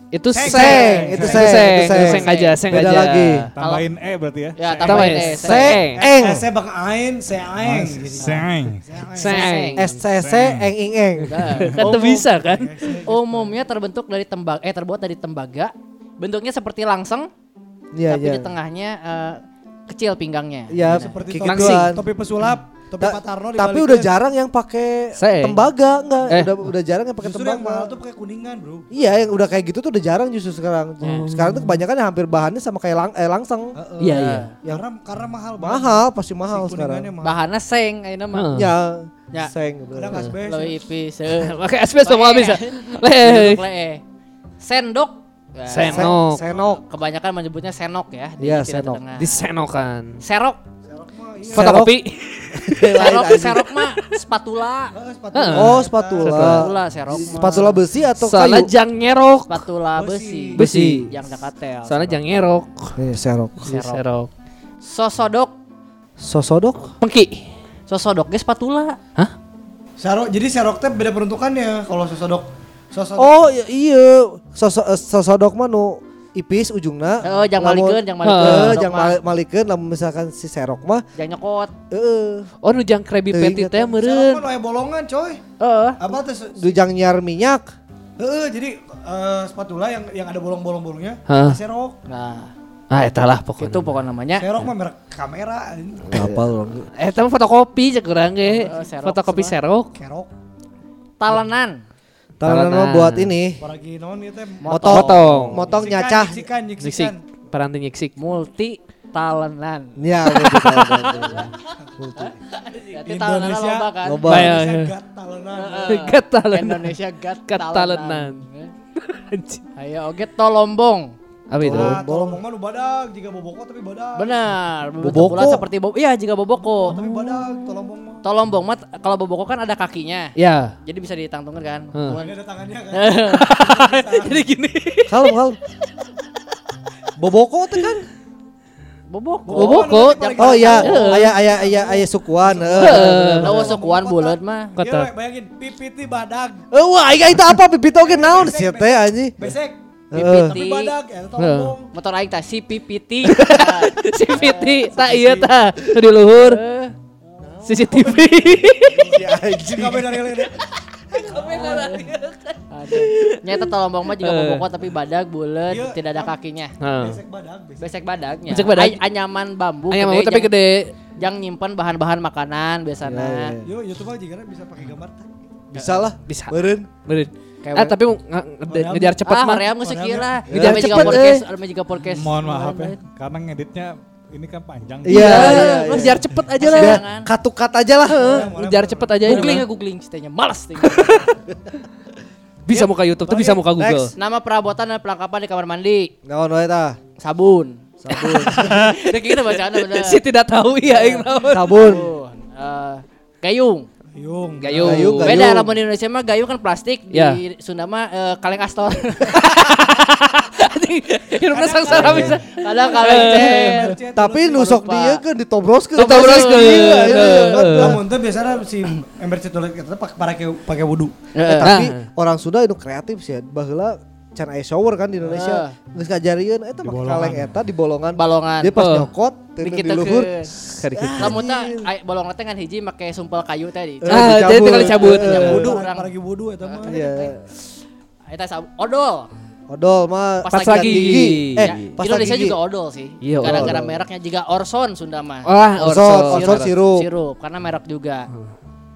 Itu Seng, seng. seng. Itu seng, seng. itu seng. Seng aja, seng Beda aja. lagi. Tambahin E berarti ya? Ya, Tambahin tambahin S. S. Seeng. Eng. Eh, saya bang Ain, saya Aing. Seeng. Seng. SCC eng ing eng. Kan bisa kan? Umumnya terbentuk dari tembaga eh terbuat dari tembaga. Bentuknya seperti langseng, Iya, tapi iya. di tengahnya eh, kecil pinggangnya. Ya, Seperti kiki topi, doan. topi pesulap, topi Ta- Patarno Tapi udah jarang yang pakai tembaga enggak? Eh. Udah udah jarang yang pakai Justru yang mahal tembaga. tuh pakai kuningan, Bro. Iya, yang udah kayak gitu tuh udah jarang justru sekarang. Sekarang tuh kebanyakan yang hampir bahannya sama kayak lang eh, langseng. Heeh. Iya, iya. Yang Karena karena mahal. Bro. mahal, pasti Si mahal sekarang. kuningannya mahal. Bahannya seng ayeuna mah. Heeh. Ya, Ya. seng. Ada sebes? Leuwih ipis. Pakai SPS semua bisa. Lee. Sendok. Sen- Se- Senok. Senok. Kebanyakan menyebutnya senok ya. di Iya, senok. Disenokan. Serok. Fotokopi. Serok, serok mah spatula. Heeh, sepatu. Heeh. Oh, spatula. Spatula serok mah. Spatula besi atau Soalnya kayu? jang nyerok. Spatula besi. Besi. Yang dekatel. Soalnya jang nyerok. Eh, serok. Serok. Serok. Sosodok. Sosodok? Pengki. Sosodok ge spatula. Serok, jadi serok teh beda peruntukannya kalau sosodok. Sosodok. Oh, iya, iya. Eh, Sosodok mah nu ipis ujungna. Heeh, jang Lamun- malikeun, jang Heeh, malikeun. Sosodok jang mah. mali- malikeun lamun misalkan si serok mah Jang nyokot. heeh. Oh nu jang Patty eta. teh Serok meureun. mah aya bolongan, coy. Heeh. Apa tuh? Du jang nyar minyak. Heeh, jadi eh, spatula yang yang ada bolong-bolong-bolongnya. Serok. Nah, Ah eta lah pokoknya. itu pokok namanya. Serok mah merek kamera. Apa lu? Eh tapi fotokopi cek urang ge. Serok Fotokopi serok. Kerok. Talenan. Talenan Talenan. buat ini. Paragi naon ieu teh? Motong. Motong. Motong nyacah. Nyiksikan, Nyiksik. nyiksikan. Paranti nyiksik. Multi talenan. Ya, gitu, talenan. Berarti talenan Indonesia. loba kan? Indonesia gat talenan. Katalenan. Indonesia gat. Anjing. Ayo oge tolombong. Apa itu? Ah, tolong mah nu badag, jika boboko tapi badag. Benar, Boboko. seperti bo Iya, jika boboko. Tapi badag, tolong mah. Tolombong mah kalau boboko kan ada kakinya. Ya. Jadi bisa ditangtungkan kan. Heeh. Ini ada tangannya kan. Jadi gini. Kalem, kalem. Boboko teh kan? Boboko. Boboko. Oh iya, aya aya aya aya sukuan. heeh. Lawa sukuan bulat mah. Kota. Iya, bayangin pipiti badag. Eh, wah, aing itu apa pipit oge naon sih teh anjing? Besek. Tapi badag ya, tolong. Motor aing tah si pipiti. si Fiti tak iya ta. Nu di luhur. CCTV. Kabeh dari lele. Aduh. Nyata tolombong mah juga bobokot tapi badak bulat, Iya. tidak ada kakinya. Besek badak, besek. Besek badaknya. Besek badak. Ay- anyaman bambu. Ayam mau tapi jang- gede. Jang nyimpen bahan-bahan makanan biasanya. Yo, YouTube mah jika bisa pakai gambar. Bisa lah. Bisa. Beren. Bener. Kayak Ah tapi nge- nge- ngejar cepet ah, mah. Maria geus sekira. Ngejar Ada juga cepet, podcast, eh. ada juga podcast. Mohon maaf ya, karena ngeditnya ini kan panjang. Iya, iya, Iya, iya. ngejar cepet aja lah. Udah katukat aja lah. Ngejar cepet aja. Googling ya googling ceritanya malas. Bisa muka YouTube tuh bisa muka Google. Nama perabotan dan perlengkapan di kamar mandi. Naon wae tah? Sabun. Sabun. Udah kita bacaan bener. Si tidak tahu ya yang tahu. Sabun. Sabun. Eh, gayung. Yung. Gayung. Gayung, gayung. Beda lamun di Indonesia mah gayung kan plastik, Ya. di Sunda mah eh, kaleng astor. Hidupnya sangsara bisa. Kadang kaleng cen. Tapi nusok dia kan ditobroskeun. Ditobroskeun. Iya, iya. Heeh. Lamun teh biasanya si ember cetolet kita pakai pakai pakai wudu. Eh, tapi Nah. orang Sunda itu kreatif sih. Baheula can aya shower kan di Indonesia. Geus ngajarieun eta pakai bolongan. kaleng eta di bolongan. Balongan. Dia pas nyokot Dikit di luhur. Lamun teh ay- bolong teh kan hiji make sumpel kayu tadi. Eh, Ah, jadi tinggal dicabut. Eh, Wudu orang. paragi wudu eta mah. Iya. Eta odol. Odol mah Pas lagi. gigi. Eh, Ya, pas Indonesia gigi. juga odol sih. Iya, Gara-gara mereknya juga Orson Sunda mah. Wah, Orson, Orson. Orson sirup. Sirup karena merek juga.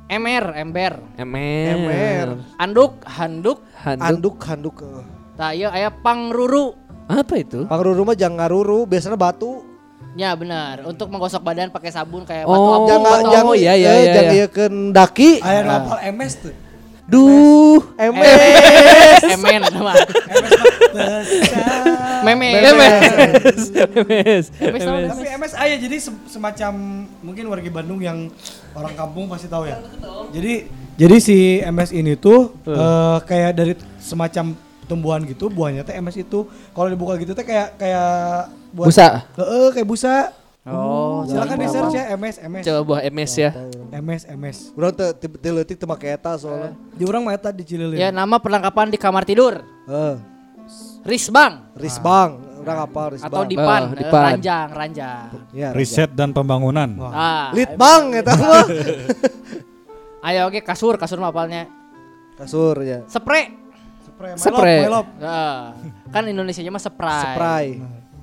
Emer, ember. Emer. Emer. Anduk, handuk. Handuk. Handuk, handuk. Tah ieu aya pangruru. Apa itu? Pangruru mah jangan ngaruru, biasanya batu. Ya benar, untuk menggosok badan pakai sabun kayak Oh, batu abu. Jangan oh, jangan iya, iya, eh, iya, jangan iya. ieukeun daki. Aya hafal MS tuh. Duh. Emen mah. Meme. Emes. Emes. Emes tahu, Tapi MS aya jadi se- semacam mungkin warga Bandung yang orang kampung pasti tahu ya. Jadi jadi si MS ini tuh eh, kayak dari semacam tumbuhan gitu, buahnya teh MS itu kalau dibuka gitu teh kayak kayak buat Busa. Heeh, kayak busa. Oh, Silakan di search ya MS MS. Coba buah MS ya. MS MS. Urang teu teu leutik teu make eta soalnya. Di orang mah eta di Cililin. Ya nama perlengkapan di kamar tidur. Heeh. Risbang Risbang, urang apa risbang. atau dipan, Oh, eh, dipan. ranjang, ranjang. Ya, Riset dan pembangunan. Ah, Litbang eta mah. ayo oke kasur, kasur mah apalnya. Kasur ya. Spray. Spray. Spray. Melop, melop. Nah, kan Indonesia mah spray. Spray.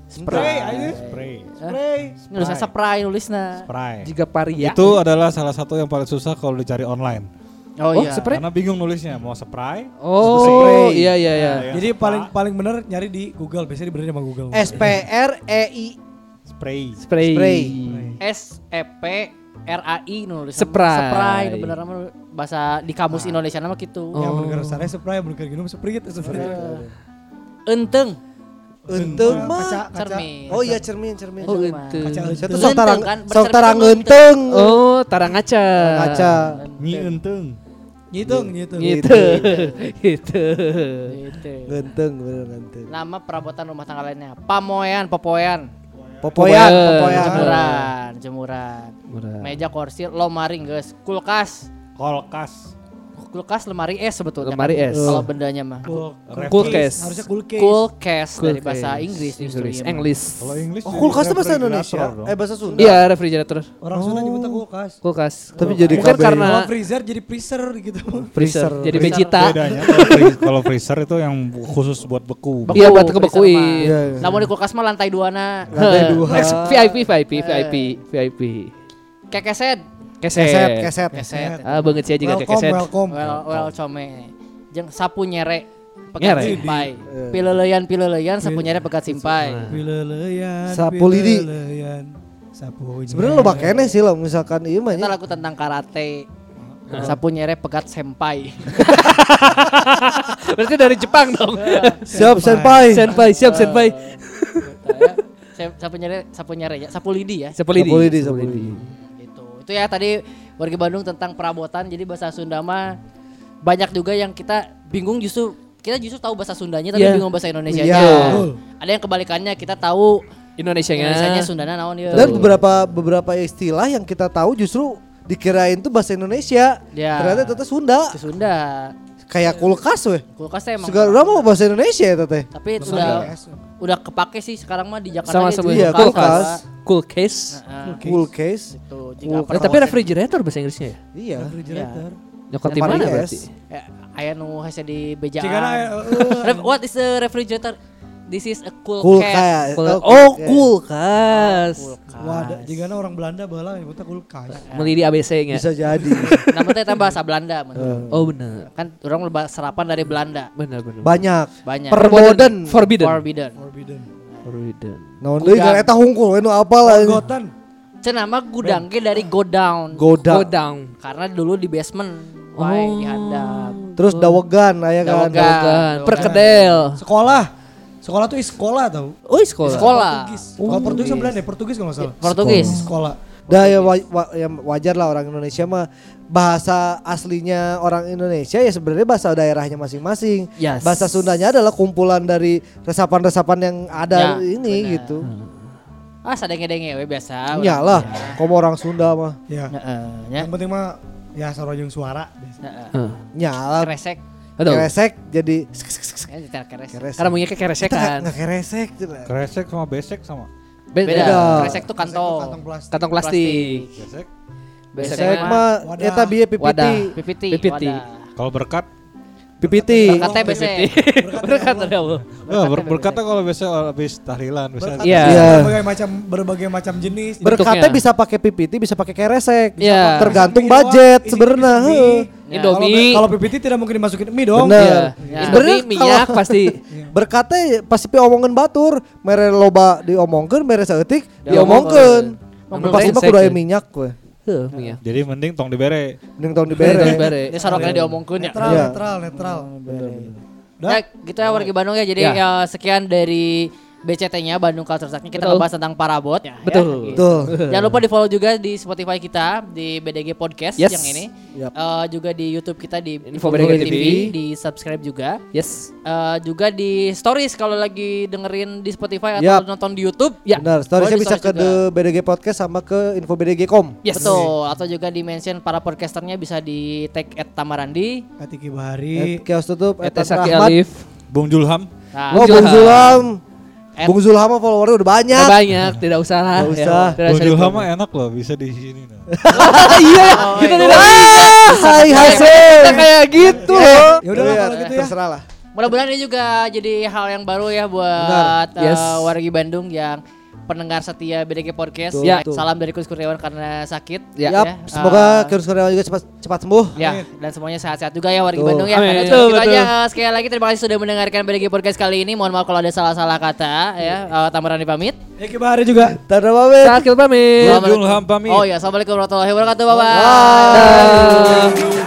Spray aja. Spray. Spray. Nulisnya spray nulisnya. Spray. Jika paria. Itu adalah salah satu yang paling susah kalau dicari online. Oh, Oh, iya. spray. Karena bingung nulisnya mau spray. Oh, Spray. iya iya iya. yang Jadi suka paling paling bener nyari di Google, biasanya diberi sama Google. S P R E I spray. Spray. Spray. S E P R A I nulis. Spray. Spray nu bener nama bahasa di kamus Indonesia nama gitu. Oh. bener saya spray, bener gini spray itu spray. Enteng. Enteng Kaca, mah. kaca. Cermin. Oh iya cermin cermin. Oh, cermin. ente. Kaca tuh Enteng sok tarang kan, sok tarang enteng. Oh, tarang ngaca. Kaca. Nyi enteng. Ngitung, ngitung. Gitu. Gitu. Gitu. Genteng bener genteng. Nama perabotan rumah tangga lainnya. Pamoyan, popoyan. Popoyan, Popoyan. Jemuran, jemuran. Murah. Meja kursi, lemari guys, kulkas. Kolkas. Kulkas lemari es sebetulnya. Lemari es. Kalau bendanya mah. Cool. Kulkas. Harusnya cool case. Kulkas dari Kulkas. bahasa Inggris Inggris. iya. English. Kalau Inggris Oh kulkas itu bahasa refrigerator Indonesia. Eh bahasa Sunda. Iya, refrigerator. Orang Sunda nyebutnya kulkas. Kulkas. Tapi jadi Mungkin karena Kalau freezer jadi freezer gitu. freezer. Jadi. Vegeta. Bedanya kalau free- kalau freezer itu yang khusus buat beku. Iya, buat kebekuin. mah. Iya, iya. Namun di kulkas mah lantai dua na. Lantai dua. Next, VIP, VIP, VIP, VIP. Kekeset. Keset. Keset, keset. Keset. Ah, banget sih juga welcome, keset. welcome. Well, well, come. Jeung sapu nyere. Pegat simpai. Pileleyan pileleyan sapu nyere pegat simpai. Pileleyan. Sapu lidi. Sapu Sebenarnya lo bakene sih lo misalkan iya mah. Kita nya. lagu tentang karate. Sapu nyere pegat senpai. Berarti dari Jepang dong. Siap senpai. senpai, siap senpai. Saya- Sapu nyere, sapu nyere ya, sapu lidi ya. Sapu lidi. Sapu lidi, sapu lidi. Itu ya tadi warga Bandung tentang perabotan. Jadi bahasa Sunda mah banyak juga yang kita bingung justru kita justru tahu bahasa Sundanya tapi Iya. bingung bahasa Indonesianya. Iya. Betul. Ada yang kebalikannya kita tahu Indonesia-nya. Indonesianya Sundana naon ya. Dan beberapa beberapa istilah yang kita tahu justru dikirain tuh bahasa Indonesia. Ya. Ternyata itu Sunda. Itu Sunda. Kayak kulkas weh. Kulkas emang Segala orang mau bahasa Indonesia ya teh. tapi udah udah kepake sih sekarang mah di Jakarta Sama sama Iya, kulkas. kulkas. cool case. Nah, Cool case. itu Cool jika Eh, tapi refrigerator bahasa Inggrisnya ya? Iya. refrigerator. Nyokot di mana berarti? Ya, aya nu hese di bejaan. Eh, eh, What is the refrigerator? This is a cool, Cool case. case. Cool- Oh, Oh, case. kulkas. Wadah, jika orang Belanda bala nyebutnya kulkas. Meli di ABC-nya. Bisa jadi. Nama teh teh bahasa Belanda. men. Oh benar. Kan orang lebah serapan dari Belanda. Benar benar. Banyak. Banyak. Perboden. Forbidden. Forbidden. Forbidden. Forbidden. Naon deui kan eta hungkul anu apa lah. Gotan. Cenah mah gudang ge dari go down. Goda. Go down. Karena dulu di basement. Wae di handap. Terus dawegan aya kan. Dawegan. Perkedel. Sekolah. Sekolah tuh sekolah tau. Oh, sekolah. Sekolah. Portugis. Kalau Portugis sama Belanda, ya? Portugis kalau nggak salah. Portugis. Sekolah. Dah ya, wa- wa- ya wajar lah orang Indonesia mah bahasa aslinya orang Indonesia ya sebenarnya bahasa daerahnya masing-masing. Yes. Bahasa Sundanya adalah kumpulan dari resapan-resapan yang ada Ya, ini benar. gitu. Ah sadenge-denge we biasa. Iyalah, kamu orang Sunda mah. Ya. Heeh, nya. Yang penting mah ya sarojung suara. Heeh. Heeh. Nyala Kresek. Aduh. keresek jadi keresek. Karena punya keresekan. Nggak keresek. cenah. Kresek sama besek sama. Beda. Beda. Kresek tuh kantong. Kantong plastik. Kantong plastik. Besek. Keresek Besek mah eta bieu pipiti. Wadah. Pipiti. Pipiti. wadah. Kalau berkat, Pipiti. Berkatnya besek. Berkat dari Allah. berkatnya kalau biasa habis tahlilan. Berkat Iya. Iya. berbagai macam berbagai macam jenis. Berkatnya Bentuknya. bisa pakai pipiti, bisa pakai keresek. Iya. Tergantung budget sebenarnya. Indomie. Kalau kalau PPT tidak mungkin dimasukin mie dong. Bener. Iya. Ya. Indomie Sebenarnya minyak pasti. Berkatnya pasti pi omongin batur, mere loba diomongkeun, mere saeutik Diomongkeun. Pasti mah kudu aya minyak we. Heuh, minyak. Jadi mending tong dibere. Mending tahun Bere. dibere. Bere. Ini saroknya diomongkeun ya. Netral, Iya. netral, netral. Ya, gitu ya warga Bandung ya. Jadi Ya. ya, sekian dari BCT-nya Bandung Culture Shock. Kita Betul. ngebahas tentang parabot ya. Betul. ya, gitu. Tuh. Jangan lupa di follow juga di Spotify kita di BDG Podcast Yes. yang ini. Yap. Eh, juga di YouTube kita di Info BDG TV. di subscribe juga. Yes. Eh, juga di stories kalau lagi dengerin di Spotify atau Yap. nonton di YouTube. Ya. Benar, storiesnya bisa ke stories The BDG Podcast sama ke Info BDG.com. Yes. Betul. Atau juga di mention para podcasternya bisa di tag at Tamarandi. Katiki At Bahari. Kios tutup, Saki Rahmat. Alif. Bung Julham. Nah, Oh, Bung. Zulam. At- Bung Zulham mah followernya udah banyak. Nggak banyak, tidak usah lah. Ya, usah. tidak Bung usah Julham dipromo. mah enak loh bisa di sini. nah. Iya, kita tidak Ah, hai hasil. kita kayak gitu loh. Ya udahlah Iya, kalau gitu ya. Terserah lah. Mudah-mudahan ini juga jadi hal yang baru ya buat eh, Yes. wargi Bandung yang pendengar setia BDG Podcast. Betul, Ya, betul. salam dari Kus Kurniawan karena sakit. Ya. Yap, Eh, semoga Kios Kurniawan juga cepat cepat sembuh. Ya, dan semuanya sehat-sehat juga ya wargi Betul. Bandung ya. Amin. Betul, betul. aja eh, sekali lagi terima kasih sudah mendengarkan BDG Podcast kali ini. Mohon maaf kalau ada salah-salah kata ya. Eh, Tamarani pamit. Eki Bahari juga. Tanda pamit. Sakil pamit. Julham pamit. Oh ya, Assalamualaikum warahmatullahi wabarakatuh. Bye bye. Bye. Dah.